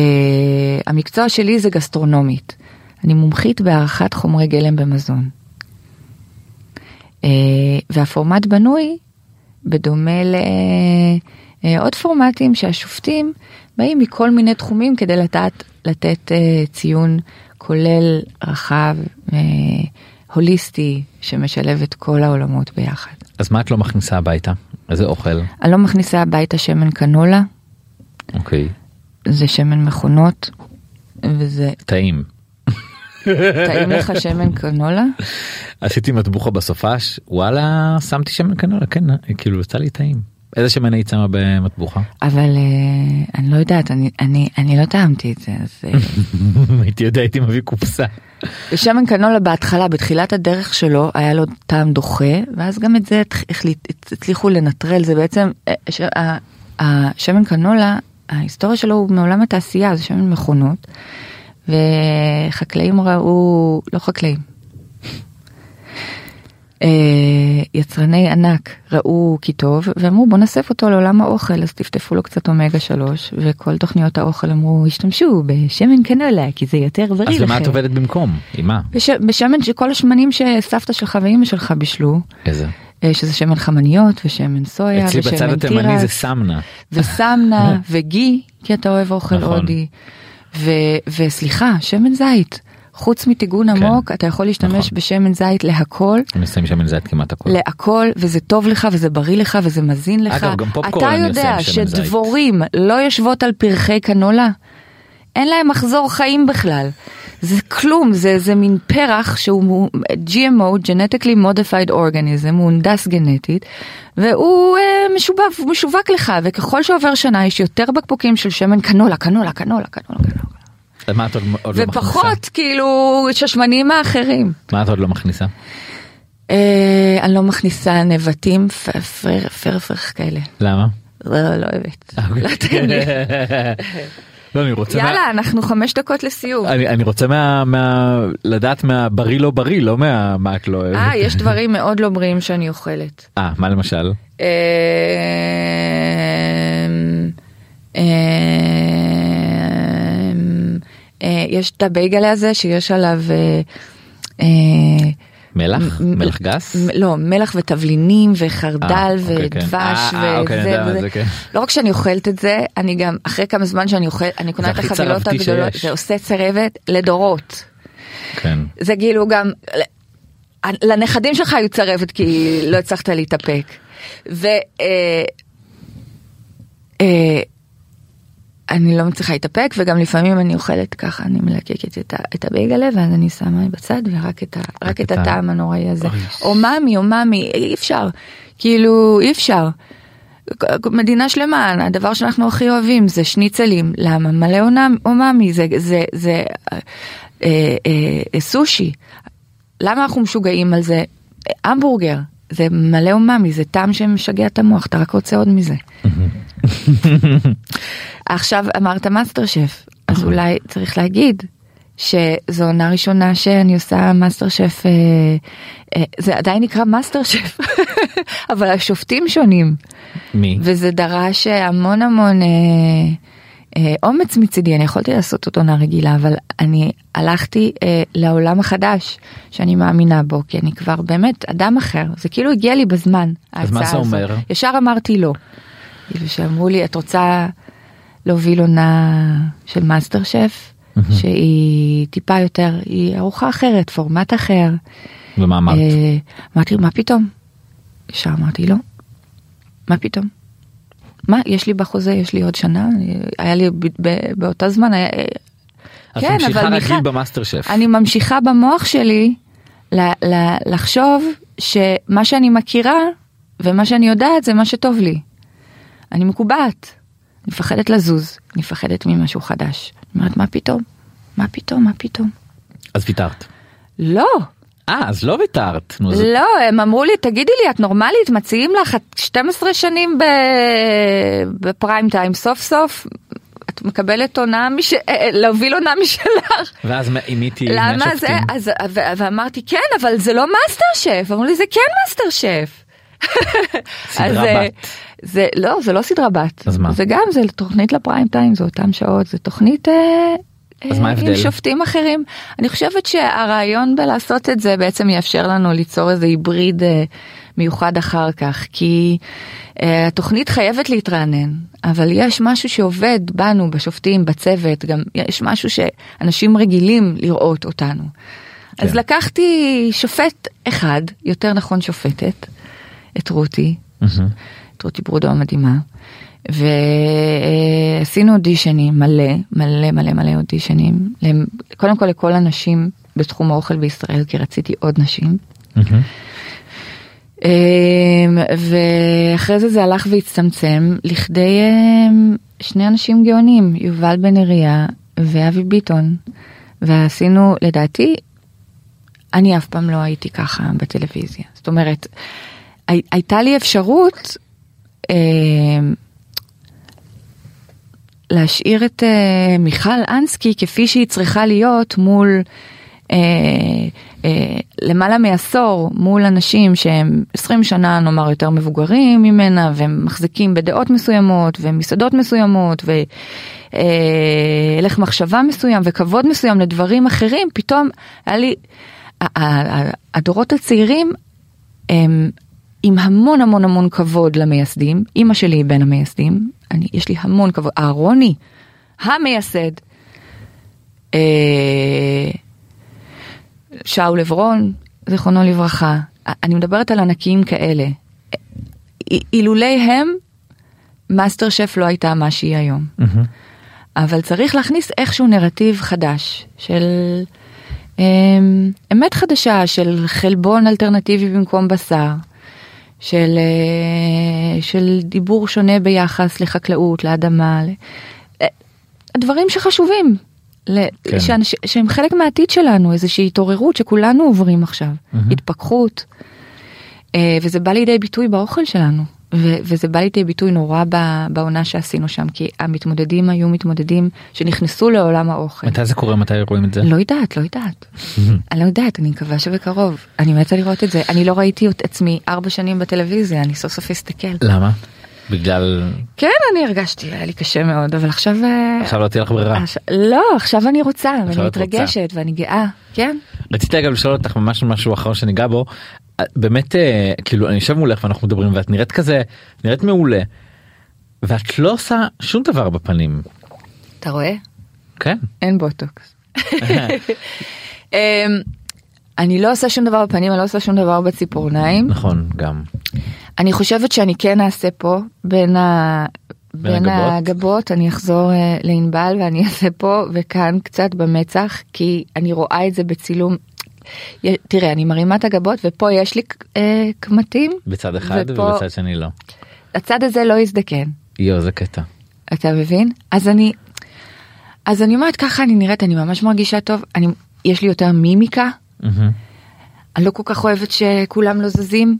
[SPEAKER 3] המקצוע שלי זה גסטרונומית. אני מומחית בהערכת חומרי גלם במזון. אה, והפורמט בנוי בדומה לעוד פורמטים שהשופטים באים מכל מיני תחומים כדי לתת, לתת אה, ציון כולל רחב, אה, הוליסטי, שמשלב את כל העולמות ביחד.
[SPEAKER 2] אז מה את לא מכניסה הביתה? איזה אוכל?
[SPEAKER 3] אני לא מכניסה הביתה שמן קנולה,
[SPEAKER 2] אוקיי.
[SPEAKER 3] זה שמן מכונות, וזה
[SPEAKER 2] טעים.
[SPEAKER 3] טעים לך שמן קנולה?
[SPEAKER 2] עשיתי מטבוחה בסופש וואלה שמתי שמן קנולה כן כאילו יצא לי טעים. איזה שמן היית שמה במטבוחה?
[SPEAKER 3] אבל אה, אני לא יודעת, אני, אני, אני לא טעמתי את זה, אז אה,
[SPEAKER 2] הייתי יודע הייתי מביא קופסה.
[SPEAKER 3] שמן קנולה בהתחלה, בתחילת הדרך שלו, היה לו טעם דוחה, ואז גם את זה החליט- הצליחו לנטרל, זה בעצם, אה, ש- ה- השמן קנולה, ההיסטוריה שלו הוא מעולם התעשייה, זה שמן מכונות, וחקלאים ראו, לא חקלאים, יצרני ענק ראו כי טוב ואמרו בוא נסף אותו לעולם האוכל אז טפטפו לו קצת אומגה 3 וכל תוכניות האוכל אמרו השתמשו בשמן קנולה כי זה יותר בריא
[SPEAKER 2] אז למה
[SPEAKER 3] לכם.
[SPEAKER 2] את עובדת במקום? עם מה?
[SPEAKER 3] בש... בשמן שכל השמנים שסבתא שלך ואימא שלך בישלו
[SPEAKER 2] איזה?
[SPEAKER 3] אה, שזה שמן חמניות ושמן סויה
[SPEAKER 2] אצלי בצד
[SPEAKER 3] ושמן
[SPEAKER 2] התימני זה
[SPEAKER 3] תירס
[SPEAKER 2] סמנה.
[SPEAKER 3] וסמנה וגי כי אתה אוהב אוכל
[SPEAKER 2] נכון.
[SPEAKER 3] הודי ו... וסליחה שמן זית חוץ מטיגון
[SPEAKER 2] כן.
[SPEAKER 3] עמוק אתה יכול להשתמש
[SPEAKER 2] נכון.
[SPEAKER 3] בשמן זית להכל
[SPEAKER 2] אני שמים שמן זית כמעט הכל.
[SPEAKER 3] להכל וזה טוב לך וזה בריא לך וזה מזין לך.
[SPEAKER 2] אגב, גם פופקורן
[SPEAKER 3] אתה
[SPEAKER 2] אני
[SPEAKER 3] יודע
[SPEAKER 2] עושה עם שמן זית.
[SPEAKER 3] שדבורים לא יושבות על פרחי קנולה? אין להם מחזור חיים בכלל. זה כלום, זה, זה מין פרח שהוא GMO, Genetically Modified Organism, הוא הונדס גנטית, והוא אה, משובב, משווק לך, וככל שעובר שנה יש יותר בקבוקים של שמן קנולה, קנולה, קנולה, קנולה, קנולה.
[SPEAKER 2] מה את עוד עוד לא מכניסה?
[SPEAKER 3] ופחות כאילו ששמנים האחרים.
[SPEAKER 2] מה את עוד לא מכניסה?
[SPEAKER 3] אה, אני לא מכניסה נבטים פרפרח כאלה.
[SPEAKER 2] למה?
[SPEAKER 3] לא, לא אוהבת.
[SPEAKER 2] אוקיי.
[SPEAKER 3] לא טעים לי.
[SPEAKER 2] לא אני רוצה מה-
[SPEAKER 3] יאללה, אנחנו חמש דקות לסיום.
[SPEAKER 2] אני אני רוצה מה מה לדעת מהבריא לא בריא לא מה מה את לא אוהבת.
[SPEAKER 3] אה, יש דברים מאוד לא בריאים שאני אוכלת.
[SPEAKER 2] אה מה למשל?
[SPEAKER 3] אמ, אה, יש את הבייגלה הזה שיש עליו אה, אה,
[SPEAKER 2] מלח? מלח גס?
[SPEAKER 3] לא מלח ותבלינים וחרדל
[SPEAKER 2] אה, אוקיי, כן.
[SPEAKER 3] ודבש
[SPEAKER 2] אה, אה, אוקיי,
[SPEAKER 3] וזה
[SPEAKER 2] כן.
[SPEAKER 3] לא רק שאני אוכלת את זה אני גם אחרי כמה זמן שאני אוכלת אני קונה את החבילות הגדולות. זה עושה צרבת לדורות.
[SPEAKER 2] כן.
[SPEAKER 3] זה כאילו גם לנכדים שלך היו צרבת כי לא הצלחת להתאפק. ו... אני לא מצליחה להתאפק וגם לפעמים אני אוכלת ככה אני מלקקת את, את הבייגלה ואז אני שמה בצד ורק את, ה, רק את הטעם הנוראי הזה. אומאמי אומאמי אי אפשר. כאילו אי אפשר. מדינה שלמה הדבר שאנחנו הכי אוהבים זה שניצלים. למה? מלא אומאמי זה זה זה אה, אה, אה, סושי. למה אנחנו משוגעים על זה? המבורגר זה מלא אומאמי זה טעם שמשגע את המוח אתה רק רוצה עוד מזה. עכשיו אמרת מאסטר שף אז אולי צריך להגיד שזו עונה ראשונה שאני עושה מאסטר שף, אה, אה, זה עדיין נקרא מאסטר שף, אבל השופטים שונים.
[SPEAKER 2] מי?
[SPEAKER 3] וזה דרש המון המון אה, אומץ מצידי, אני יכולתי לעשות אותו עונה רגילה, אבל אני הלכתי אה, לעולם החדש שאני מאמינה בו, כי אני כבר באמת אדם אחר, זה כאילו הגיע לי בזמן,
[SPEAKER 2] אז מה זה
[SPEAKER 3] הזאת.
[SPEAKER 2] אומר?
[SPEAKER 3] ישר אמרתי לא. כאילו שאמרו לי, את רוצה להוביל עונה של מאסטר שף, שהיא טיפה יותר, היא ארוחה אחרת, פורמט אחר.
[SPEAKER 2] ומה אמרת?
[SPEAKER 3] אה, אמרתי, מה פתאום? ישר אמרתי, לא. מה פתאום? מה, יש לי בחוזה, יש לי עוד שנה, היה לי ב- ב- באותה זמן, היה,
[SPEAKER 2] אז
[SPEAKER 3] כן,
[SPEAKER 2] ממשיכה
[SPEAKER 3] אבל
[SPEAKER 2] רגיל
[SPEAKER 3] מיכל-
[SPEAKER 2] במאסטר שף.
[SPEAKER 3] אני ממשיכה במוח שלי ל- ל- לחשוב שמה שאני מכירה ומה שאני יודעת זה מה שטוב לי. אני מקובעת, אני מפחדת לזוז, אני מפחדת ממשהו חדש. אני אומרת, מה פתאום? מה פתאום? מה פתאום?
[SPEAKER 2] אז ויתרת.
[SPEAKER 3] לא,
[SPEAKER 2] אה, אז לא ויתרת. נו,
[SPEAKER 3] לא, הם אמרו לי, תגידי לי, את נורמלית? מציעים לך את 12 שנים ב- בפריים טיים, סוף סוף את מקבלת עונה, מש... אה, להוביל עונה משלך.
[SPEAKER 2] ואז מיניתי מי
[SPEAKER 3] למה זה?
[SPEAKER 2] השופטים.
[SPEAKER 3] אז, ו- ואמרתי, כן, אבל זה לא מאסטר שף. אמרו לי, זה כן מאסטר שף.
[SPEAKER 2] סדרה
[SPEAKER 3] אז, אה,
[SPEAKER 2] בת.
[SPEAKER 3] זה, לא, זה לא סדרה בת.
[SPEAKER 2] אז מה?
[SPEAKER 3] זה גם, זה תוכנית לפריים טיים, זה אותם שעות, זה תוכנית... אה,
[SPEAKER 2] אז מה
[SPEAKER 3] אה,
[SPEAKER 2] ההבדל?
[SPEAKER 3] עם שופטים אחרים. אני חושבת שהרעיון בלעשות את זה בעצם יאפשר לנו ליצור איזה היבריד אה, מיוחד אחר כך, כי אה, התוכנית חייבת להתרענן, אבל יש משהו שעובד בנו, בשופטים, בצוות, גם יש משהו שאנשים רגילים לראות אותנו. אז
[SPEAKER 2] כן.
[SPEAKER 3] לקחתי שופט אחד, יותר נכון שופטת, את רותי,
[SPEAKER 2] מהמם.
[SPEAKER 3] את רותי ברודו המדהימה, ועשינו אודישנים מלא, מלא מלא מלא אודישנים, קודם כל לכל הנשים בתחום האוכל בישראל, כי רציתי עוד נשים. אמ, ואחרי זה זה הלך והצטמצם לכדי אמ, שני אנשים גאונים, יובל בן אריה ואבי ביטון. ועשינו, לדעתי, אני אף פעם לא הייתי ככה בטלוויזיה. זאת אומרת, הי- הייתה לי אפשרות אמ, להשאיר את אה, מיכל אנסקי כפי שהיא צריכה להיות מול אה, אה, למעלה מעשור מול אנשים שהם 20 שנה נאמר יותר מבוגרים ממנה והם מחזיקים בדעות מסוימות ומסעדות מסוימות והלך מחשבה מסוים וכבוד מסוים לדברים אחרים פתאום היה לי הדורות הצעירים הם עם המון המון המון כבוד למייסדים, אימא שלי היא בין המייסדים, אני, יש לי המון כבוד, אהרוני, המייסד, אה, שאול עברון, זיכרונו לברכה, אני מדברת על ענקים כאלה. אי- אילולי הם, מאסטר שף לא הייתה מה שהיא היום. אבל צריך להכניס איכשהו נרטיב חדש של אמ, אמת חדשה של חלבון אלטרנטיבי במקום בשר. של, אה, של דיבור שונה ביחס לחקלאות, לאדמה, אה, הדברים שחשובים,
[SPEAKER 2] כן.
[SPEAKER 3] שאנש, שהם חלק מהעתיד שלנו, איזושהי התעוררות שכולנו עוברים עכשיו,
[SPEAKER 2] מהמם.
[SPEAKER 3] התפכחות, אה, וזה בא לידי ביטוי באוכל שלנו, ו- וזה בא לידי ביטוי נורא ב- בעונה שעשינו שם, כי המתמודדים היו מתמודדים שנכנסו לעולם האוכל.
[SPEAKER 2] מתי זה קורה? מתי רואים את זה?
[SPEAKER 3] לא יודעת, לא יודעת. אני לא יודעת, אני מקווה שבקרוב. אני מתה לראות את זה. אני לא ראיתי את עצמי ארבע שנים בטלוויזיה, אני סוף סוף אסתכל.
[SPEAKER 2] למה? בגלל...
[SPEAKER 3] כן, אני הרגשתי, היה לי קשה מאוד, אבל עכשיו... אה,
[SPEAKER 2] עכשיו לא תהיה לך ברירה.
[SPEAKER 3] עכשיו- לא, עכשיו אני רוצה,
[SPEAKER 2] עכשיו רוצה.
[SPEAKER 3] מתרגשת, ואני גאה, כן?
[SPEAKER 2] רציתי אגב לשאול אותך ממש משהו אחרון שניגע בו. באמת אה, כאילו אני יושב מולך ואנחנו מדברים ואת נראית כזה נראית מעולה. ואת לא עושה שום דבר בפנים.
[SPEAKER 3] אתה רואה?
[SPEAKER 2] כן.
[SPEAKER 3] אין בוטוקס. אמ, אני לא עושה שום דבר בפנים, אני לא עושה שום דבר בציפורניים.
[SPEAKER 2] נכון גם.
[SPEAKER 3] אני חושבת שאני כן אעשה פה בין, ה...
[SPEAKER 2] בין
[SPEAKER 3] בין
[SPEAKER 2] הגבות?
[SPEAKER 3] הגבות, אני אחזור אה, לענבל ואני אעשה פה וכאן קצת במצח, כי אני רואה את זה בצילום. תראה, אני מרימה את הגבות ופה יש לי אה, קמטים,
[SPEAKER 2] בצד אחד
[SPEAKER 3] ופה-
[SPEAKER 2] ובצד שני לא.
[SPEAKER 3] הצד הזה לא יזדקן,
[SPEAKER 2] יואו זה קטע.
[SPEAKER 3] אתה מבין? אז אני, אז אני אומרת ככה אני נראית, אני ממש מרגישה טוב, אני, יש לי יותר מימיקה,
[SPEAKER 2] מהמם.
[SPEAKER 3] אני לא כל כך אוהבת שכולם לא זזים.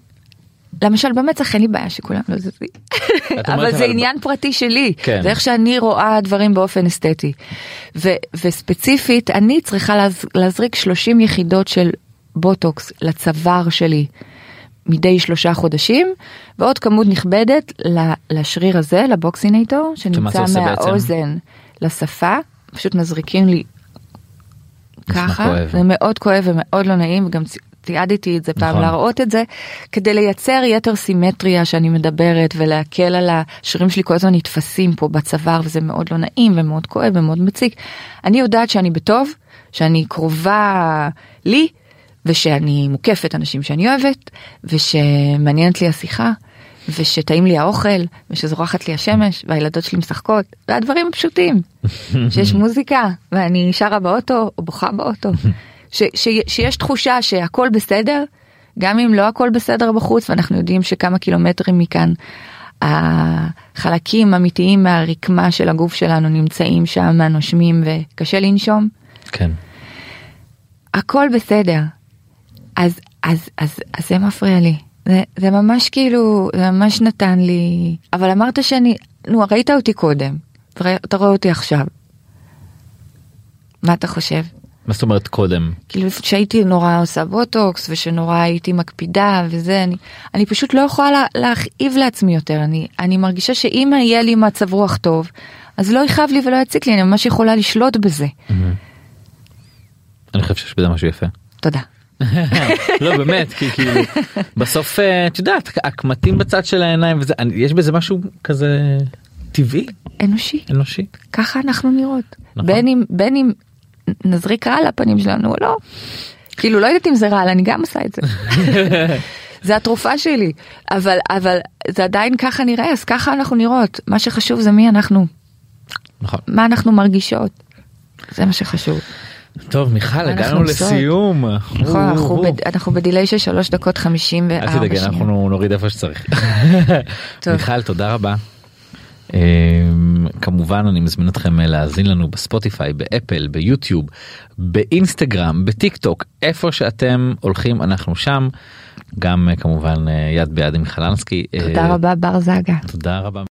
[SPEAKER 3] למשל במצח אין לי בעיה שכולם לא זזים, אבל זה עניין פרטי שלי,
[SPEAKER 2] כן.
[SPEAKER 3] זה איך שאני רואה דברים באופן אסתטי. ו- וספציפית אני צריכה להז- להזריק 30 יחידות של בוטוקס לצוואר שלי מדי שלושה חודשים, ועוד כמות נכבדת לשריר הזה, לבוקסינטור, שנמצא
[SPEAKER 2] עושה בעצם?
[SPEAKER 3] מהאוזן לשפה, פשוט מזריקים לי ככה,
[SPEAKER 2] כואב.
[SPEAKER 3] זה מאוד כואב ומאוד לא נעים וגם תיעדתי את זה פעם
[SPEAKER 2] נכון.
[SPEAKER 3] להראות את זה כדי לייצר יתר סימטריה שאני מדברת ולהקל על השרירים שלי כל הזמן נתפסים פה בצוואר וזה מאוד לא נעים ומאוד כואב ומאוד מציק. אני יודעת שאני בטוב, שאני קרובה לי ושאני מוקפת אנשים שאני אוהבת ושמעניינת לי השיחה ושטעים לי האוכל ושזורחת לי השמש והילדות שלי משחקות והדברים הפשוטים שיש מוזיקה ואני שרה באוטו או בוכה באוטו ש, ש, שיש תחושה שהכל בסדר גם אם לא הכל בסדר בחוץ ואנחנו יודעים שכמה קילומטרים מכאן החלקים אמיתיים מהרקמה של הגוף שלנו נמצאים שם נושמים וקשה לנשום
[SPEAKER 2] כן.
[SPEAKER 3] הכל בסדר. אז, אז, אז, אז זה מפריע לי. זה, זה ממש כאילו, זה ממש נתן לי, אבל אמרת שאני, נו, ראית אותי קודם, אתה, אתה רואה אותי עכשיו. מה אתה חושב?
[SPEAKER 2] מה זאת אומרת קודם?
[SPEAKER 3] כאילו שהייתי נורא עושה בוטוקס ושנורא הייתי מקפידה וזה אני אני פשוט לא יכולה לה, להכאיב לעצמי יותר אני אני מרגישה שאם יהיה לי מצב רוח טוב אז לא יכאב לי ולא יציק לי אני ממש יכולה לשלוט בזה
[SPEAKER 2] אני חושב שיש בזה משהו יפה.
[SPEAKER 3] תודה.
[SPEAKER 2] לא באמת כי כאילו בסוף אה, את יודעת הקמטים בצד של העיניים וזה יש בזה משהו כזה טבעי
[SPEAKER 3] אנושי.
[SPEAKER 2] אנושי.
[SPEAKER 3] ככה אנחנו נראות.
[SPEAKER 2] נכון.
[SPEAKER 3] בין אם בין אם נזריק רעל לפנים שלנו או לא. כאילו לא יודעת אם זה רעל אני גם עושה את זה. זה התרופה שלי אבל אבל זה עדיין ככה נראה אז ככה אנחנו נראות מה שחשוב זה מי אנחנו
[SPEAKER 2] נכון.
[SPEAKER 3] מה אנחנו מרגישות. זה מה שחשוב.
[SPEAKER 2] טוב מיכל הגענו? לסיום.
[SPEAKER 3] נכון אנחנו בד- אנחנו בדיליי של שלוש דקות חמישים
[SPEAKER 2] אל
[SPEAKER 3] וארבע
[SPEAKER 2] תדאגי. אנחנו נוריד איפה שצריך. מיכל תודה רבה. אמ, כמובן אני מזמין אתכם אה, להאזין לנו בספוטיפיי באפל ביוטיוב באינסטגרם בטיק טוק איפה שאתם הולכים אנחנו שם גם אה, כמובן אה, יד ביד עם מיכל אנסקי.
[SPEAKER 3] תודה
[SPEAKER 2] אה,
[SPEAKER 3] רבה בר זגה.
[SPEAKER 2] תודה רבה.